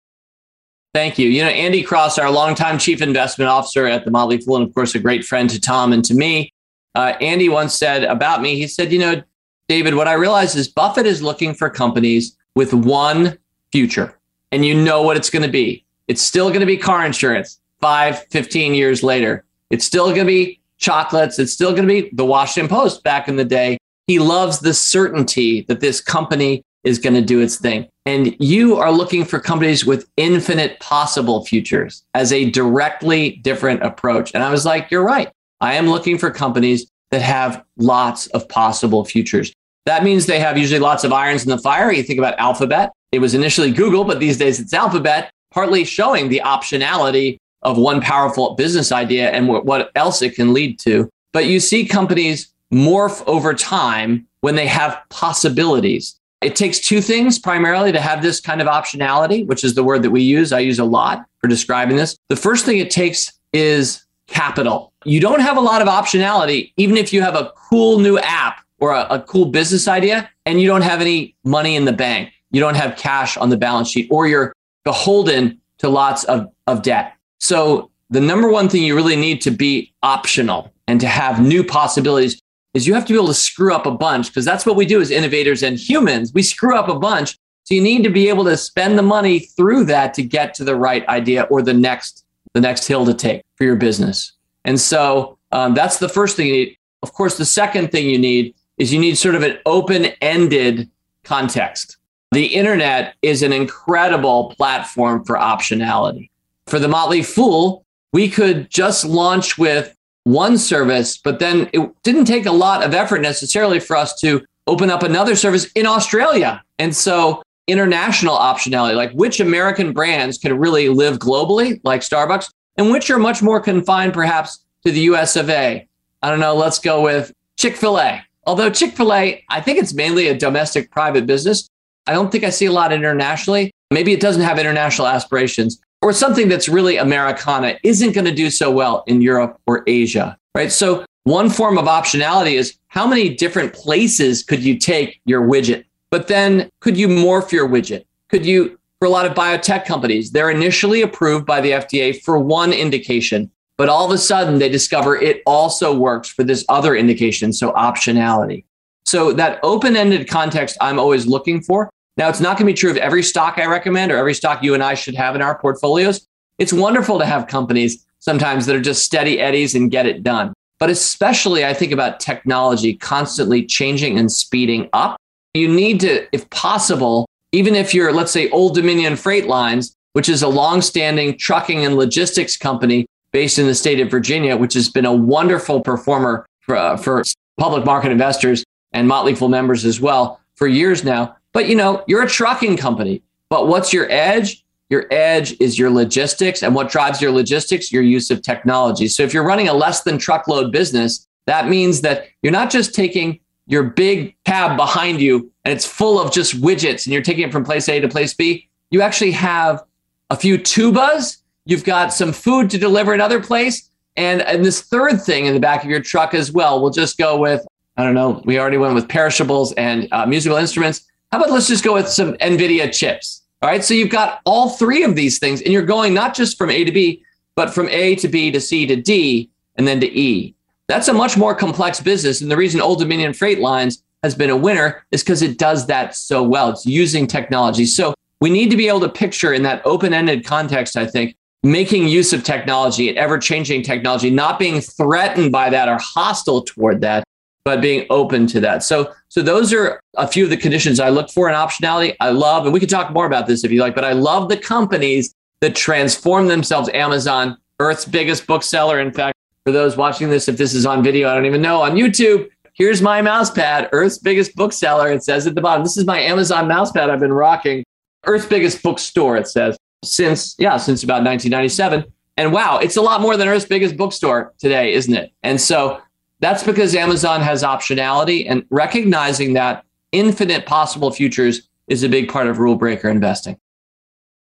Speaker 3: Thank you. You know, Andy Cross, our longtime chief investment officer at the Motley Fool, and of course, a great friend to Tom and to me. Uh, Andy once said about me, he said, You know, David, what I realize is Buffett is looking for companies with one future, and you know what it's going to be. It's still going to be car insurance five, 15 years later. It's still going to be chocolates. It's still going to be the Washington Post back in the day. He loves the certainty that this company is going to do its thing. And you are looking for companies with infinite possible futures as a directly different approach. And I was like, you're right. I am looking for companies that have lots of possible futures. That means they have usually lots of irons in the fire. You think about Alphabet. It was initially Google, but these days it's Alphabet, partly showing the optionality of one powerful business idea and what else it can lead to. But you see companies morph over time when they have possibilities. It takes two things primarily to have this kind of optionality, which is the word that we use. I use a lot for describing this. The first thing it takes is capital. You don't have a lot of optionality, even if you have a cool new app or a, a cool business idea and you don't have any money in the bank. You don't have cash on the balance sheet or you're beholden to lots of, of debt. So the number one thing you really need to be optional and to have new possibilities is you have to be able to screw up a bunch because that's what we do as innovators and humans. We screw up a bunch. So you need to be able to spend the money through that to get to the right idea or the next the next hill to take for your business. And so um, that's the first thing you need. Of course, the second thing you need is you need sort of an open-ended context. The internet is an incredible platform for optionality. For the Motley Fool, we could just launch with one service, but then it didn't take a lot of effort necessarily for us to open up another service in Australia. And so international optionality, like which American brands can really live globally, like Starbucks, and which are much more confined perhaps to the US of A. I don't know, let's go with Chick fil A. Although Chick fil A, I think it's mainly a domestic private business. I don't think I see a lot internationally. Maybe it doesn't have international aspirations or something that's really Americana isn't going to do so well in Europe or Asia, right? So one form of optionality is how many different places could you take your widget? But then could you morph your widget? Could you, for a lot of biotech companies, they're initially approved by the FDA for one indication, but all of a sudden they discover it also works for this other indication. So optionality. So that open ended context I'm always looking for. Now, it's not going to be true of every stock I recommend or every stock you and I should have in our portfolios. It's wonderful to have companies sometimes that are just steady eddies and get it done. But especially, I think about technology constantly changing and speeding up. You need to, if possible, even if you're, let's say, Old Dominion Freight Lines, which is a long-standing trucking and logistics company based in the state of Virginia, which has been a wonderful performer for, uh, for public market investors and Motley Fool members as well for years now. But you know, you're a trucking company. But what's your edge? Your edge is your logistics. And what drives your logistics? Your use of technology. So if you're running a less than truckload business, that means that you're not just taking your big cab behind you and it's full of just widgets and you're taking it from place A to place B. You actually have a few tubas, you've got some food to deliver another place, and, and this third thing in the back of your truck as well. We'll just go with, I don't know, we already went with perishables and uh, musical instruments. How about let's just go with some NVIDIA chips? All right. So you've got all three of these things, and you're going not just from A to B, but from A to B to C to D and then to E. That's a much more complex business. And the reason Old Dominion Freight Lines has been a winner is because it does that so well. It's using technology. So we need to be able to picture in that open ended context, I think, making use of technology and ever changing technology, not being threatened by that or hostile toward that, but being open to that. So, so those are a few of the conditions I look for in optionality. I love, and we can talk more about this if you like, but I love the companies that transform themselves. Amazon, Earth's biggest bookseller. In fact, for those watching this, if this is on video, I don't even know on YouTube. Here's my mouse pad, Earth's biggest bookseller. It says at the bottom, this is my Amazon mouse pad I've been rocking. Earth's biggest bookstore, it says, since, yeah, since about 1997. And wow, it's a lot more than Earth's biggest bookstore today, isn't it? And so that's because Amazon has optionality and recognizing that infinite possible futures is a big part of rule breaker investing.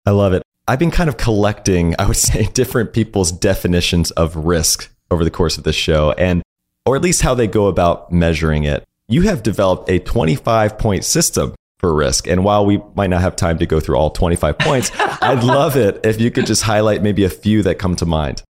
Speaker 2: I love it. I've been kind of collecting, I would say, different people's definitions of risk over the course of this show, and or at least how they go about measuring it. You have developed a 25 point system for risk. And while we might not have time to go through all 25 points, I'd love it if you could just highlight maybe a few that come to mind.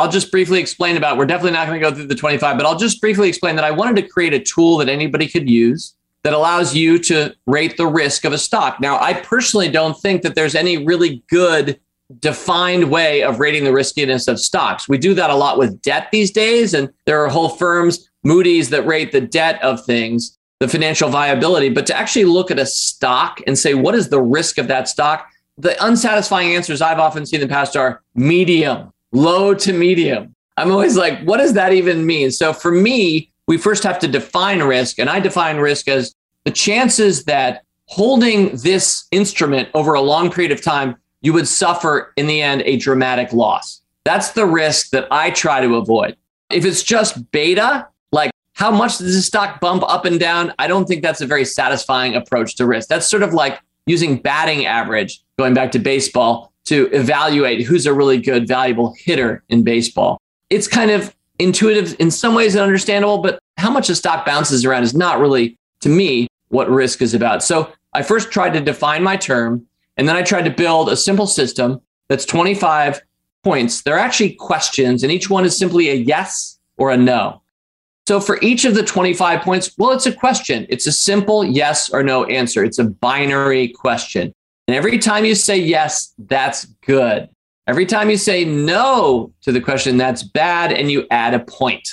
Speaker 3: I'll just briefly explain about we're definitely not going to go through the 25, but I'll just briefly explain that I wanted to create a tool that anybody could use that allows you to rate the risk of a stock. Now, I personally don't think that there's any really good defined way of rating the riskiness of stocks. We do that a lot with debt these days, and there are whole firms, Moody's, that rate the debt of things, the financial viability. But to actually look at a stock and say, what is the risk of that stock? The unsatisfying answers I've often seen in the past are medium low to medium. I'm always like, what does that even mean? So for me, we first have to define risk. And I define risk as the chances that holding this instrument over a long period of time, you would suffer in the end a dramatic loss. That's the risk that I try to avoid. If it's just beta, like how much does the stock bump up and down? I don't think that's a very satisfying approach to risk. That's sort of like using batting average, going back to baseball, to evaluate who's a really good, valuable hitter in baseball. It's kind of intuitive in some ways and understandable, but how much a stock bounces around is not really, to me, what risk is about. So I first tried to define my term, and then I tried to build a simple system that's 25 points. They're actually questions, and each one is simply a yes or a no. So for each of the 25 points, well, it's a question. It's a simple yes or no answer. It's a binary question. And every time you say yes, that's good. Every time you say no to the question, that's bad, and you add a point.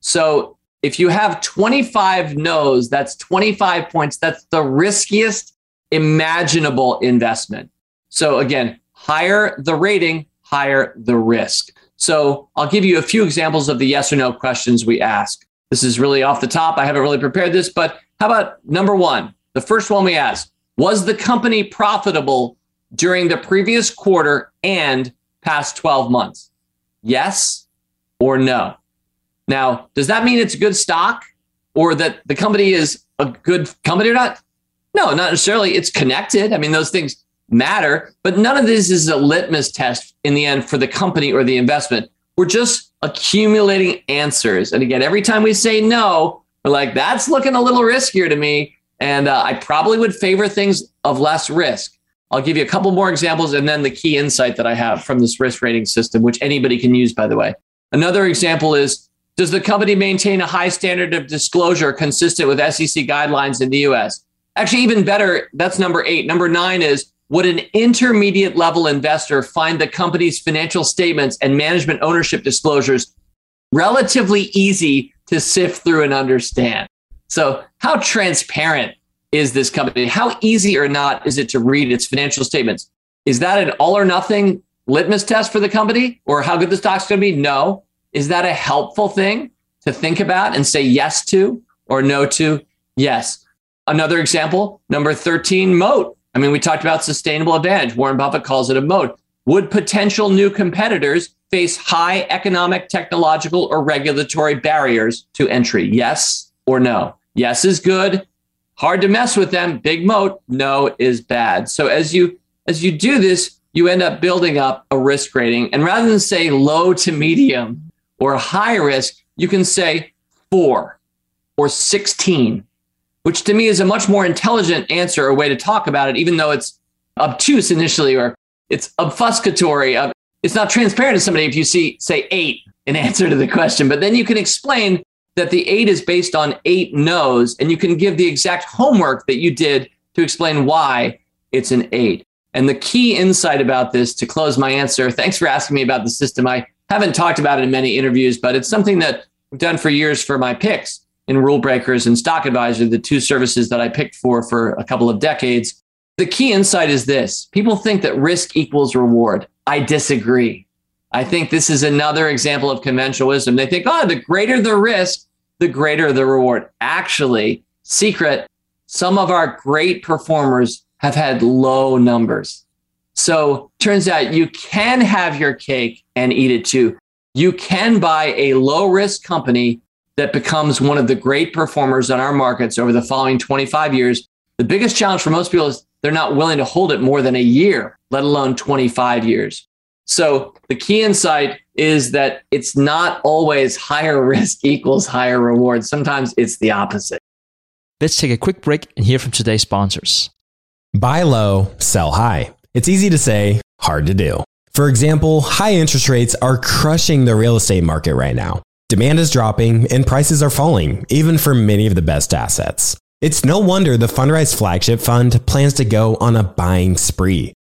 Speaker 3: So if you have 25 no's, that's 25 points. That's the riskiest imaginable investment. So again, higher the rating, higher the risk. So I'll give you a few examples of the yes or no questions we ask. This is really off the top. I haven't really prepared this, but how about number one? The first one we ask was the company profitable during the previous quarter and past 12 months? Yes or no? Now, does that mean it's a good stock or that the company is a good company or not? No, not necessarily. It's connected. I mean, those things matter, but none of this is a litmus test in the end for the company or the investment. We're just accumulating answers. And again, every time we say no, we're like, that's looking a little riskier to me. And uh, I probably would favor things of less risk. I'll give you a couple more examples and then the key insight that I have from this risk rating system, which anybody can use, by the way. Another example is Does the company maintain a high standard of disclosure consistent with SEC guidelines in the US? Actually, even better, that's number eight. Number nine is Would an intermediate level investor find the company's financial statements and management ownership disclosures relatively easy to sift through and understand? So, how transparent is this company? How easy or not is it to read its financial statements? Is that an all or nothing litmus test for the company or how good the stock's going to be? No. Is that a helpful thing to think about and say yes to or no to? Yes. Another example, number 13, moat. I mean, we talked about sustainable advantage. Warren Buffett calls it a moat. Would potential new competitors face high economic, technological, or regulatory barriers to entry? Yes or no? Yes is good. Hard to mess with them. Big moat. No is bad. So as you as you do this, you end up building up a risk rating. And rather than say low to medium or high risk, you can say four or 16, which to me is a much more intelligent answer or way to talk about it, even though it's obtuse initially or it's obfuscatory. Uh, it's not transparent to somebody if you see, say, eight in answer to the question, but then you can explain that the eight is based on eight no's, and you can give the exact homework that you did to explain why it's an eight. And the key insight about this to close my answer, thanks for asking me about the system. I haven't talked about it in many interviews, but it's something that I've done for years for my picks in Rule Breakers and Stock Advisor, the two services that I picked for for a couple of decades. The key insight is this people think that risk equals reward. I disagree. I think this is another example of conventional wisdom. They think, oh, the greater the risk, the greater the reward. Actually, secret, some of our great performers have had low numbers. So turns out you can have your cake and eat it too. You can buy a low risk company that becomes one of the great performers on our markets over the following 25 years. The biggest challenge for most people is they're not willing to hold it more than a year, let alone 25 years. So the key insight is that it's not always higher risk equals higher reward. Sometimes it's the opposite.
Speaker 4: Let's take a quick break and hear from today's sponsors.
Speaker 5: Buy low, sell high. It's easy to say, hard to do. For example, high interest rates are crushing the real estate market right now. Demand is dropping and prices are falling, even for many of the best assets. It's no wonder the Fundrise flagship fund plans to go on a buying spree,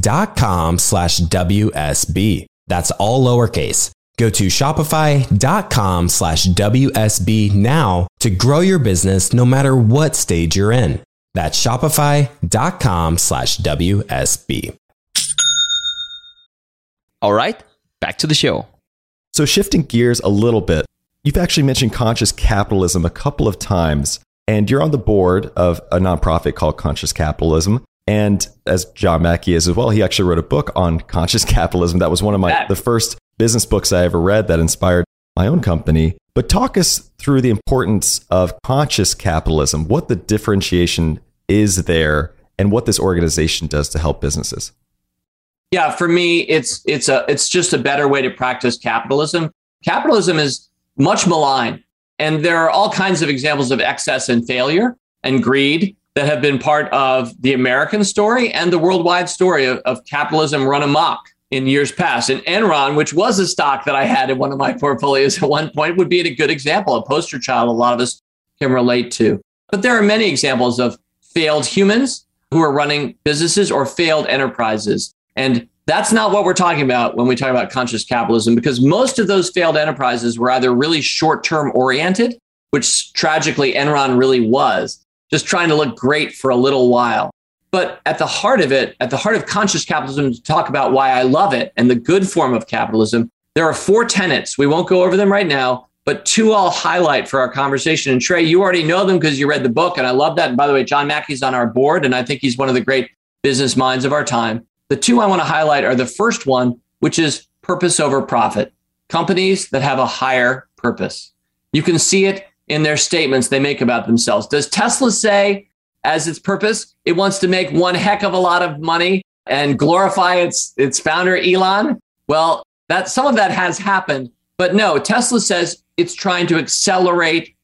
Speaker 5: dot com slash WSB. That's all lowercase. Go to shopify.com slash WSB now to grow your business no matter what stage you're in. That's shopify.com slash WSB.
Speaker 4: All right, back to the show.
Speaker 2: So, shifting gears a little bit, you've actually mentioned conscious capitalism a couple of times, and you're on the board of a nonprofit called Conscious Capitalism. And as John Mackey is as well, he actually wrote a book on conscious capitalism. That was one of my the first business books I ever read that inspired my own company. But talk us through the importance of conscious capitalism, what the differentiation is there, and what this organization does to help businesses.
Speaker 3: Yeah, for me, it's it's a it's just a better way to practice capitalism. Capitalism is much maligned, and there are all kinds of examples of excess and failure and greed that have been part of the American story and the worldwide story of, of capitalism run amok in years past. And Enron, which was a stock that I had in one of my portfolios at one point, would be a good example, a poster child a lot of us can relate to. But there are many examples of failed humans who are running businesses or failed enterprises. And that's not what we're talking about when we talk about conscious capitalism, because most of those failed enterprises were either really short term oriented, which tragically Enron really was, just trying to look great for a little while. But at the heart of it, at the heart of conscious capitalism, to talk about why I love it and the good form of capitalism, there are four tenets. We won't go over them right now, but two I'll highlight for our conversation. And Trey, you already know them because you read the book, and I love that. And by the way, John Mackey's on our board, and I think he's one of the great business minds of our time. The two I want to highlight are the first one, which is purpose over profit. Companies that have a higher purpose. You can see it in their statements they make about themselves. Does Tesla say as its purpose. It wants to make one heck of a lot of money and glorify its its founder Elon. Well, that some of that has happened, but no, Tesla says it's trying to accelerate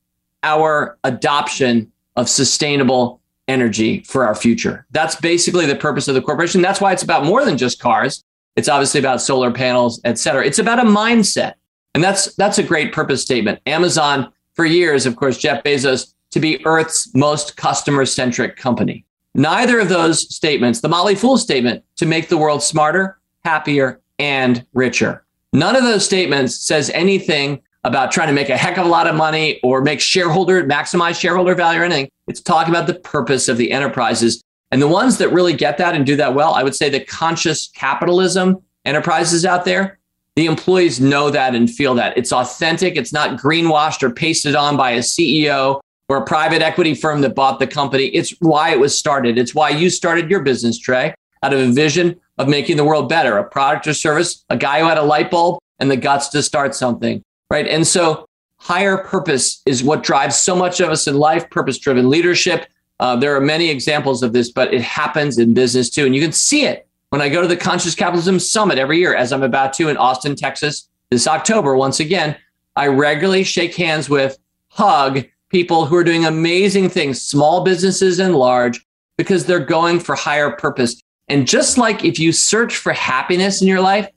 Speaker 3: our adoption of sustainable energy for our future. That's basically the purpose of the corporation. That's why it's about more than just cars. It's obviously about solar panels, et cetera. It's about a mindset. And that's that's a great purpose statement. Amazon, for years, of course, Jeff Bezos to be Earth's most customer centric company. Neither of those statements, the Motley Fool statement to make the world smarter, happier, and richer. None of those statements says anything about trying to make a heck of a lot of money or make shareholder, maximize shareholder value or anything. It's talking about the purpose of the enterprises. And the ones that really get that and do that well, I would say the conscious capitalism enterprises out there, the employees know that and feel that. It's authentic. It's not greenwashed or pasted on by a CEO or a private equity firm that bought the company. It's why it was started. It's why you started your business, Trey, out of a vision of making the world better, a product or service, a guy who had a light bulb and the guts to start something, right? And so higher purpose is what drives so much of us in life, purpose driven leadership. Uh, there are many examples of this, but it happens in business too. And you can see it when I go to the Conscious Capitalism Summit every year, as I'm about to in Austin, Texas this October. Once again, I regularly shake hands with, hug, people who are doing amazing things, small businesses and large, because they're going for higher purpose. And just like if you search for happiness in your life,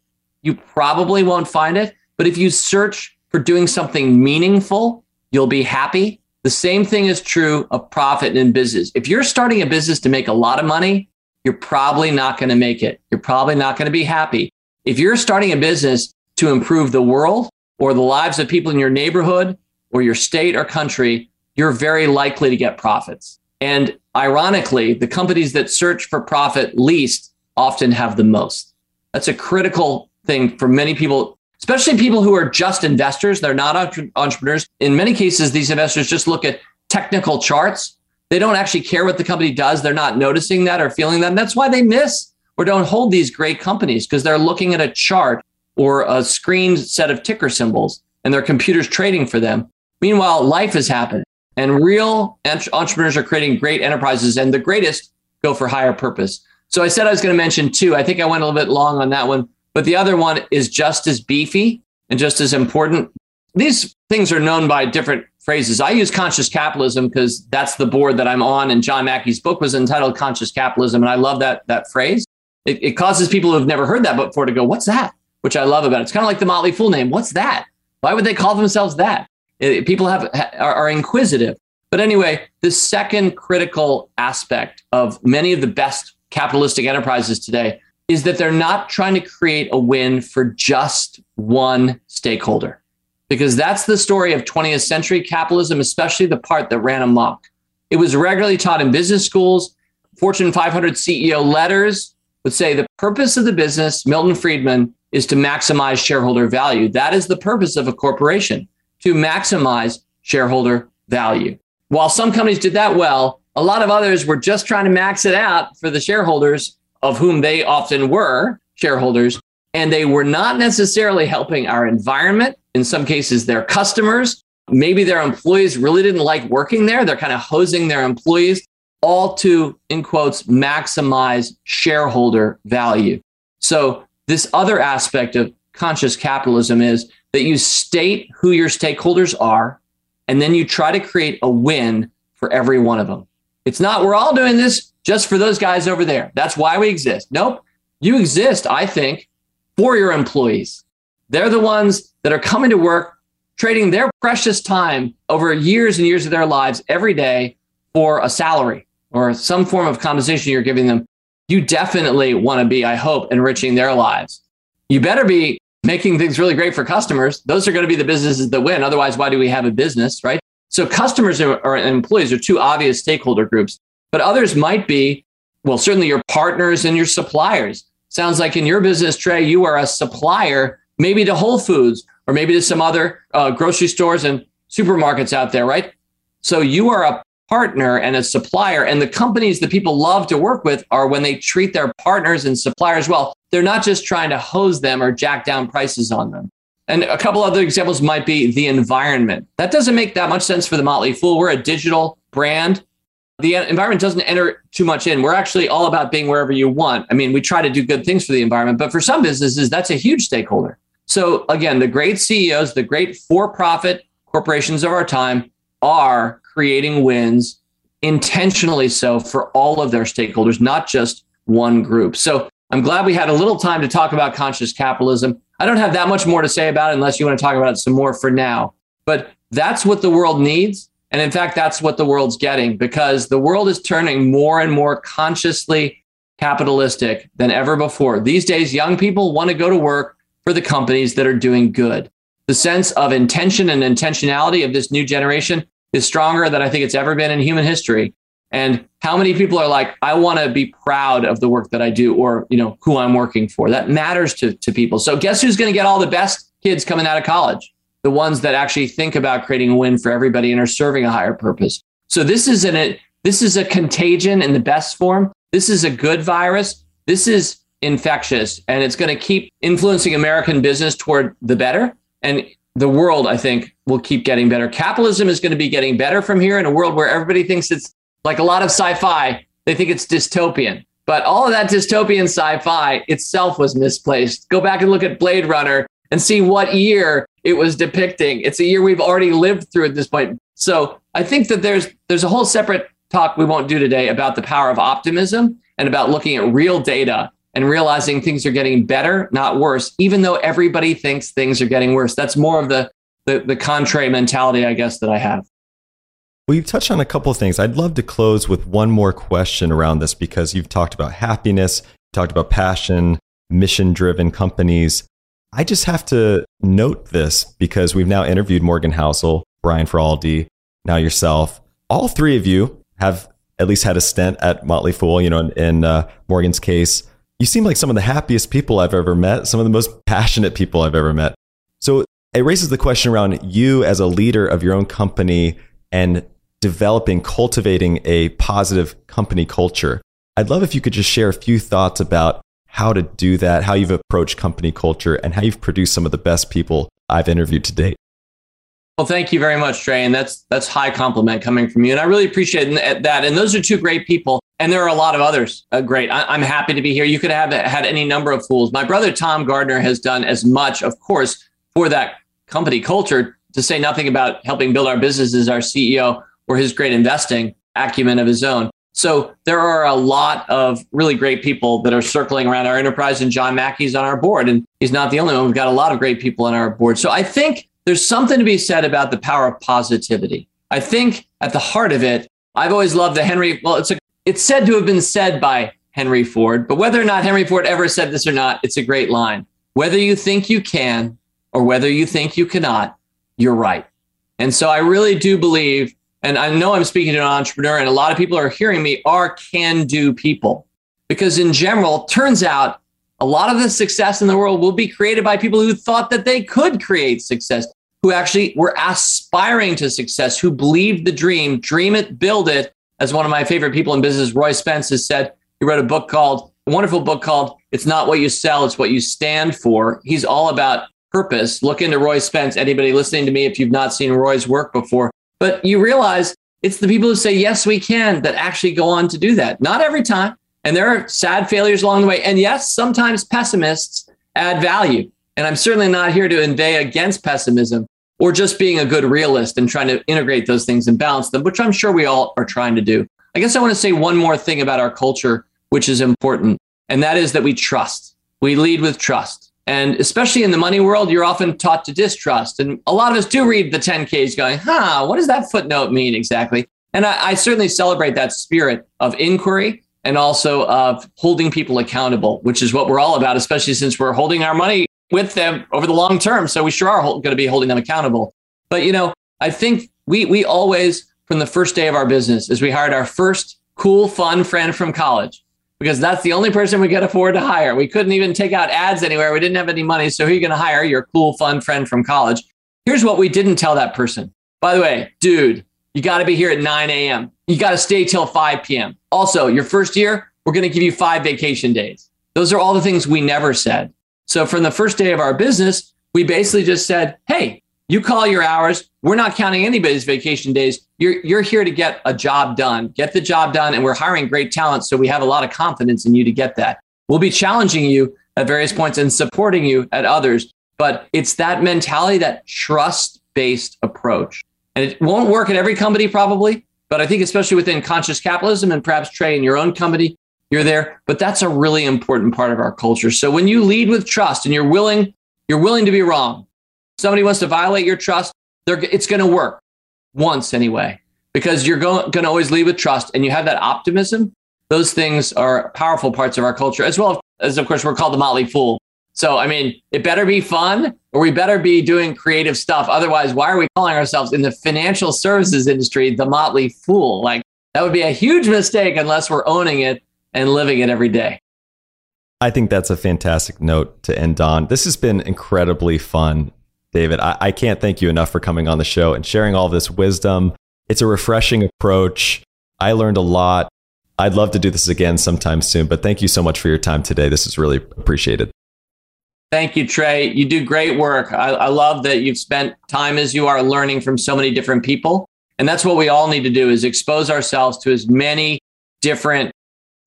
Speaker 3: you probably won't find it. But if you search for doing something meaningful, you'll be happy. The same thing is true of profit in business. If you're starting a business to make a lot of money, you're probably not going to make it. You're probably not going to be happy. If you're starting a business to improve the world or the lives of people in your neighborhood or your state or country, you're very likely to get profits. And ironically, the companies that search for profit least often have the most. That's a critical thing for many people, especially people who are just investors. They're not entrepreneurs. In many cases, these investors just look at technical charts. They don't actually care what the company does. They're not noticing that or feeling that. And that's why they miss or don't hold these great companies because they're looking at a chart or a screen set of ticker symbols and their computers trading for them. Meanwhile, life has happened and real entrepreneurs are creating great enterprises and the greatest go for higher purpose. So I said I was going to mention two. I think I went a little bit long on that one, but the other one is just as beefy and just as important. These things are known by different phrases. I use conscious capitalism because that's the board that I'm on, and John Mackey's book was entitled Conscious Capitalism, and I love that that phrase. It, it causes people who have never heard that before to go, "What's that?" Which I love about it. It's kind of like the Motley Fool name. What's that? Why would they call themselves that? It, people have are, are inquisitive. But anyway, the second critical aspect of many of the best capitalistic enterprises today is that they're not trying to create a win for just one stakeholder. Because that's the story of 20th century capitalism, especially the part that ran amok. It was regularly taught in business schools. Fortune 500 CEO letters would say the purpose of the business, Milton Friedman, is to maximize shareholder value. That is the purpose of a corporation, to maximize shareholder value. While some companies did that well, a lot of others were just trying to max it out for the shareholders, of whom they often were shareholders, and they were not necessarily helping our environment. In some cases, their customers, maybe their employees really didn't like working there. They're kind of hosing their employees, all to, in quotes, maximize shareholder value. So, this other aspect of conscious capitalism is that you state who your stakeholders are, and then you try to create a win for every one of them. It's not, we're all doing this just for those guys over there. That's why we exist. Nope. You exist, I think, for your employees. They're the ones that are coming to work, trading their precious time over years and years of their lives every day for a salary or some form of compensation you're giving them. You definitely want to be, I hope, enriching their lives. You better be making things really great for customers. Those are going to be the businesses that win. Otherwise, why do we have a business, right? So customers or employees are two obvious stakeholder groups, but others might be, well, certainly your partners and your suppliers. Sounds like in your business, Trey, you are a supplier, maybe to Whole Foods or maybe to some other uh, grocery stores and supermarkets out there, right? So you are a partner and a supplier. And the companies that people love to work with are when they treat their partners and suppliers well. They're not just trying to hose them or jack down prices on them. And a couple other examples might be the environment. That doesn't make that much sense for the Motley Fool. We're a digital brand. The environment doesn't enter too much in. We're actually all about being wherever you want. I mean, we try to do good things for the environment, but for some businesses, that's a huge stakeholder. So, again, the great CEOs, the great for profit corporations of our time are creating wins intentionally so for all of their stakeholders, not just one group. So, I'm glad we had a little time to talk about conscious capitalism. I don't have that much more to say about it unless you want to talk about it some more for now. But that's what the world needs. And in fact, that's what the world's getting because the world is turning more and more consciously capitalistic than ever before. These days, young people want to go to work for the companies that are doing good. The sense of intention and intentionality of this new generation is stronger than I think it's ever been in human history. And how many people are like, I want to be proud of the work that I do or, you know, who I'm working for. That matters to, to people. So guess who's going to get all the best kids coming out of college? The ones that actually think about creating a win for everybody and are serving a higher purpose. So this is an, this is a contagion in the best form. This is a good virus. This is infectious and it's going to keep influencing American business toward the better. And the world, I think, will keep getting better. Capitalism is going to be getting better from here in a world where everybody thinks it's like a lot of sci-fi, they think it's dystopian. But all of that dystopian sci-fi itself was misplaced. Go back and look at Blade Runner and see what year it was depicting. It's a year we've already lived through at this point. So I think that there's there's a whole separate talk we won't do today about the power of optimism and about looking at real data and realizing things are getting better, not worse, even though everybody thinks things are getting worse. That's more of the the, the contrary mentality, I guess, that I have.
Speaker 2: Well, you've touched on a couple of things. I'd love to close with one more question around this because you've talked about happiness, talked about passion, mission driven companies. I just have to note this because we've now interviewed Morgan Housel, Brian Feroldi, now yourself. All three of you have at least had a stint at Motley Fool. You know, in, in uh, Morgan's case, you seem like some of the happiest people I've ever met, some of the most passionate people I've ever met. So it raises the question around you as a leader of your own company and developing, cultivating a positive company culture. I'd love if you could just share a few thoughts about how to do that, how you've approached company culture, and how you've produced some of the best people I've interviewed to date.
Speaker 3: Well, thank you very much, Trey, and that's that's high compliment coming from you, and I really appreciate that. And those are two great people, and there are a lot of others. Uh, great, I, am happy to be here. You could have had any number of fools. My brother Tom Gardner has done as much, of course, for that company culture. To say nothing about helping build our businesses, our CEO or his great investing acumen of his own. So there are a lot of really great people that are circling around our enterprise, and John Mackey's on our board, and he's not the only one. We've got a lot of great people on our board. So I think there's something to be said about the power of positivity. I think at the heart of it, I've always loved the Henry. Well, it's a, it's said to have been said by Henry Ford, but whether or not Henry Ford ever said this or not, it's a great line. Whether you think you can or whether you think you cannot, you're right. And so I really do believe and I know I'm speaking to an entrepreneur, and a lot of people are hearing me, are can do people. Because in general, turns out a lot of the success in the world will be created by people who thought that they could create success, who actually were aspiring to success, who believed the dream, dream it, build it. As one of my favorite people in business, Roy Spence, has said, he wrote a book called, a wonderful book called It's Not What You Sell, It's What You Stand For. He's all about purpose. Look into Roy Spence. Anybody listening to me, if you've not seen Roy's work before, but you realize it's the people who say, yes, we can, that actually go on to do that. Not every time. And there are sad failures along the way. And yes, sometimes pessimists add value. And I'm certainly not here to inveigh against pessimism or just being a good realist and trying to integrate those things and balance them, which I'm sure we all are trying to do. I guess I want to say one more thing about our culture, which is important, and that is that we trust. We lead with trust. And especially in the money world, you're often taught to distrust. And a lot of us do read the 10Ks going, huh, what does that footnote mean exactly? And I, I certainly celebrate that spirit of inquiry and also of holding people accountable, which is what we're all about, especially since we're holding our money with them over the long term. So we sure are going to be holding them accountable. But, you know, I think we, we always, from the first day of our business, as we hired our first cool, fun friend from college, because that's the only person we could afford to hire. We couldn't even take out ads anywhere. We didn't have any money. So who are you going to hire? Your cool, fun friend from college. Here's what we didn't tell that person. By the way, dude, you got to be here at 9 a.m. You got to stay till 5 p.m. Also, your first year, we're going to give you five vacation days. Those are all the things we never said. So from the first day of our business, we basically just said, hey, you call your hours. We're not counting anybody's vacation days. You're, you're here to get a job done, get the job done. And we're hiring great talent. So we have a lot of confidence in you to get that. We'll be challenging you at various points and supporting you at others. But it's that mentality, that trust based approach. And it won't work at every company, probably. But I think, especially within conscious capitalism and perhaps Trey in your own company, you're there. But that's a really important part of our culture. So when you lead with trust and you're willing, you're willing to be wrong, somebody wants to violate your trust, it's going to work once anyway, because you're going to always lead with trust and you have that optimism. Those things are powerful parts of our culture, as well as, of course, we're called the Motley Fool. So, I mean, it better be fun or we better be doing creative stuff. Otherwise, why are we calling ourselves in the financial services industry the Motley Fool? Like, that would be a huge mistake unless we're owning it and living it every day.
Speaker 2: I think that's a fantastic note to end on. This has been incredibly fun. David. I, I can't thank you enough for coming on the show and sharing all this wisdom. It's a refreshing approach. I learned a lot. I'd love to do this again sometime soon, but thank you so much for your time today. This is really appreciated.
Speaker 3: Thank you, Trey. You do great work. I, I, love that you've spent time as you are learning from so many different people. And that's what we all need to do is expose ourselves to as many different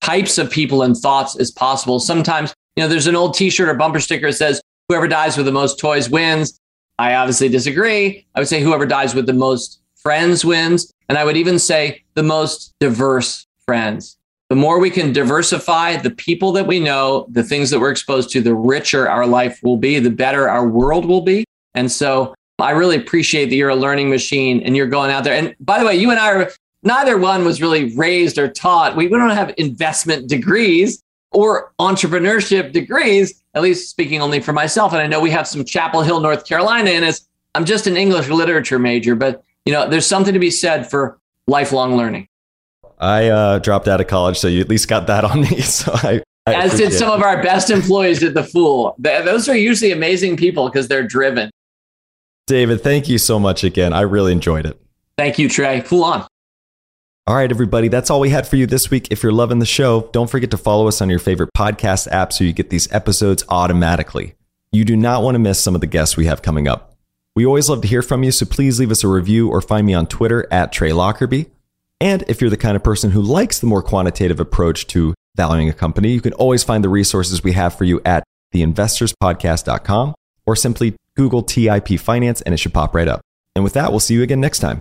Speaker 3: types of people and thoughts as possible. Sometimes, you know, there's an old t-shirt or bumper sticker that says, whoever dies with the most toys wins. I obviously disagree. I would say whoever dies with the most friends wins. And I would even say the most diverse friends. The more we can diversify the people that we know, the things that we're exposed to, the richer our life will be, the better our world will be. And so I really appreciate that you're a learning machine and you're going out there. And by the way, you and I are neither one was really raised or taught. We, we don't have investment degrees or entrepreneurship degrees, at least speaking only for myself. And I know we have some Chapel Hill, North Carolina in us. I'm just an English literature major, but you know, there's something to be said for lifelong learning.
Speaker 2: I uh, dropped out of college, so you at least got that on me. So I, I
Speaker 3: as did some it. of our best employees at the Fool. Those are usually amazing people because they're driven.
Speaker 2: David, thank you so much again. I really enjoyed it.
Speaker 3: Thank you, Trey. Fool on.
Speaker 2: All right, everybody, that's all we had for you this week. If you're loving the show, don't forget to follow us on your favorite podcast app so you get these episodes automatically. You do not want to miss some of the guests we have coming up. We always love to hear from you, so please leave us a review or find me on Twitter at Trey Lockerbie. And if you're the kind of person who likes the more quantitative approach to valuing a company, you can always find the resources we have for you at theinvestorspodcast.com or simply Google TIP Finance and it should pop right up. And with that, we'll see you again next time.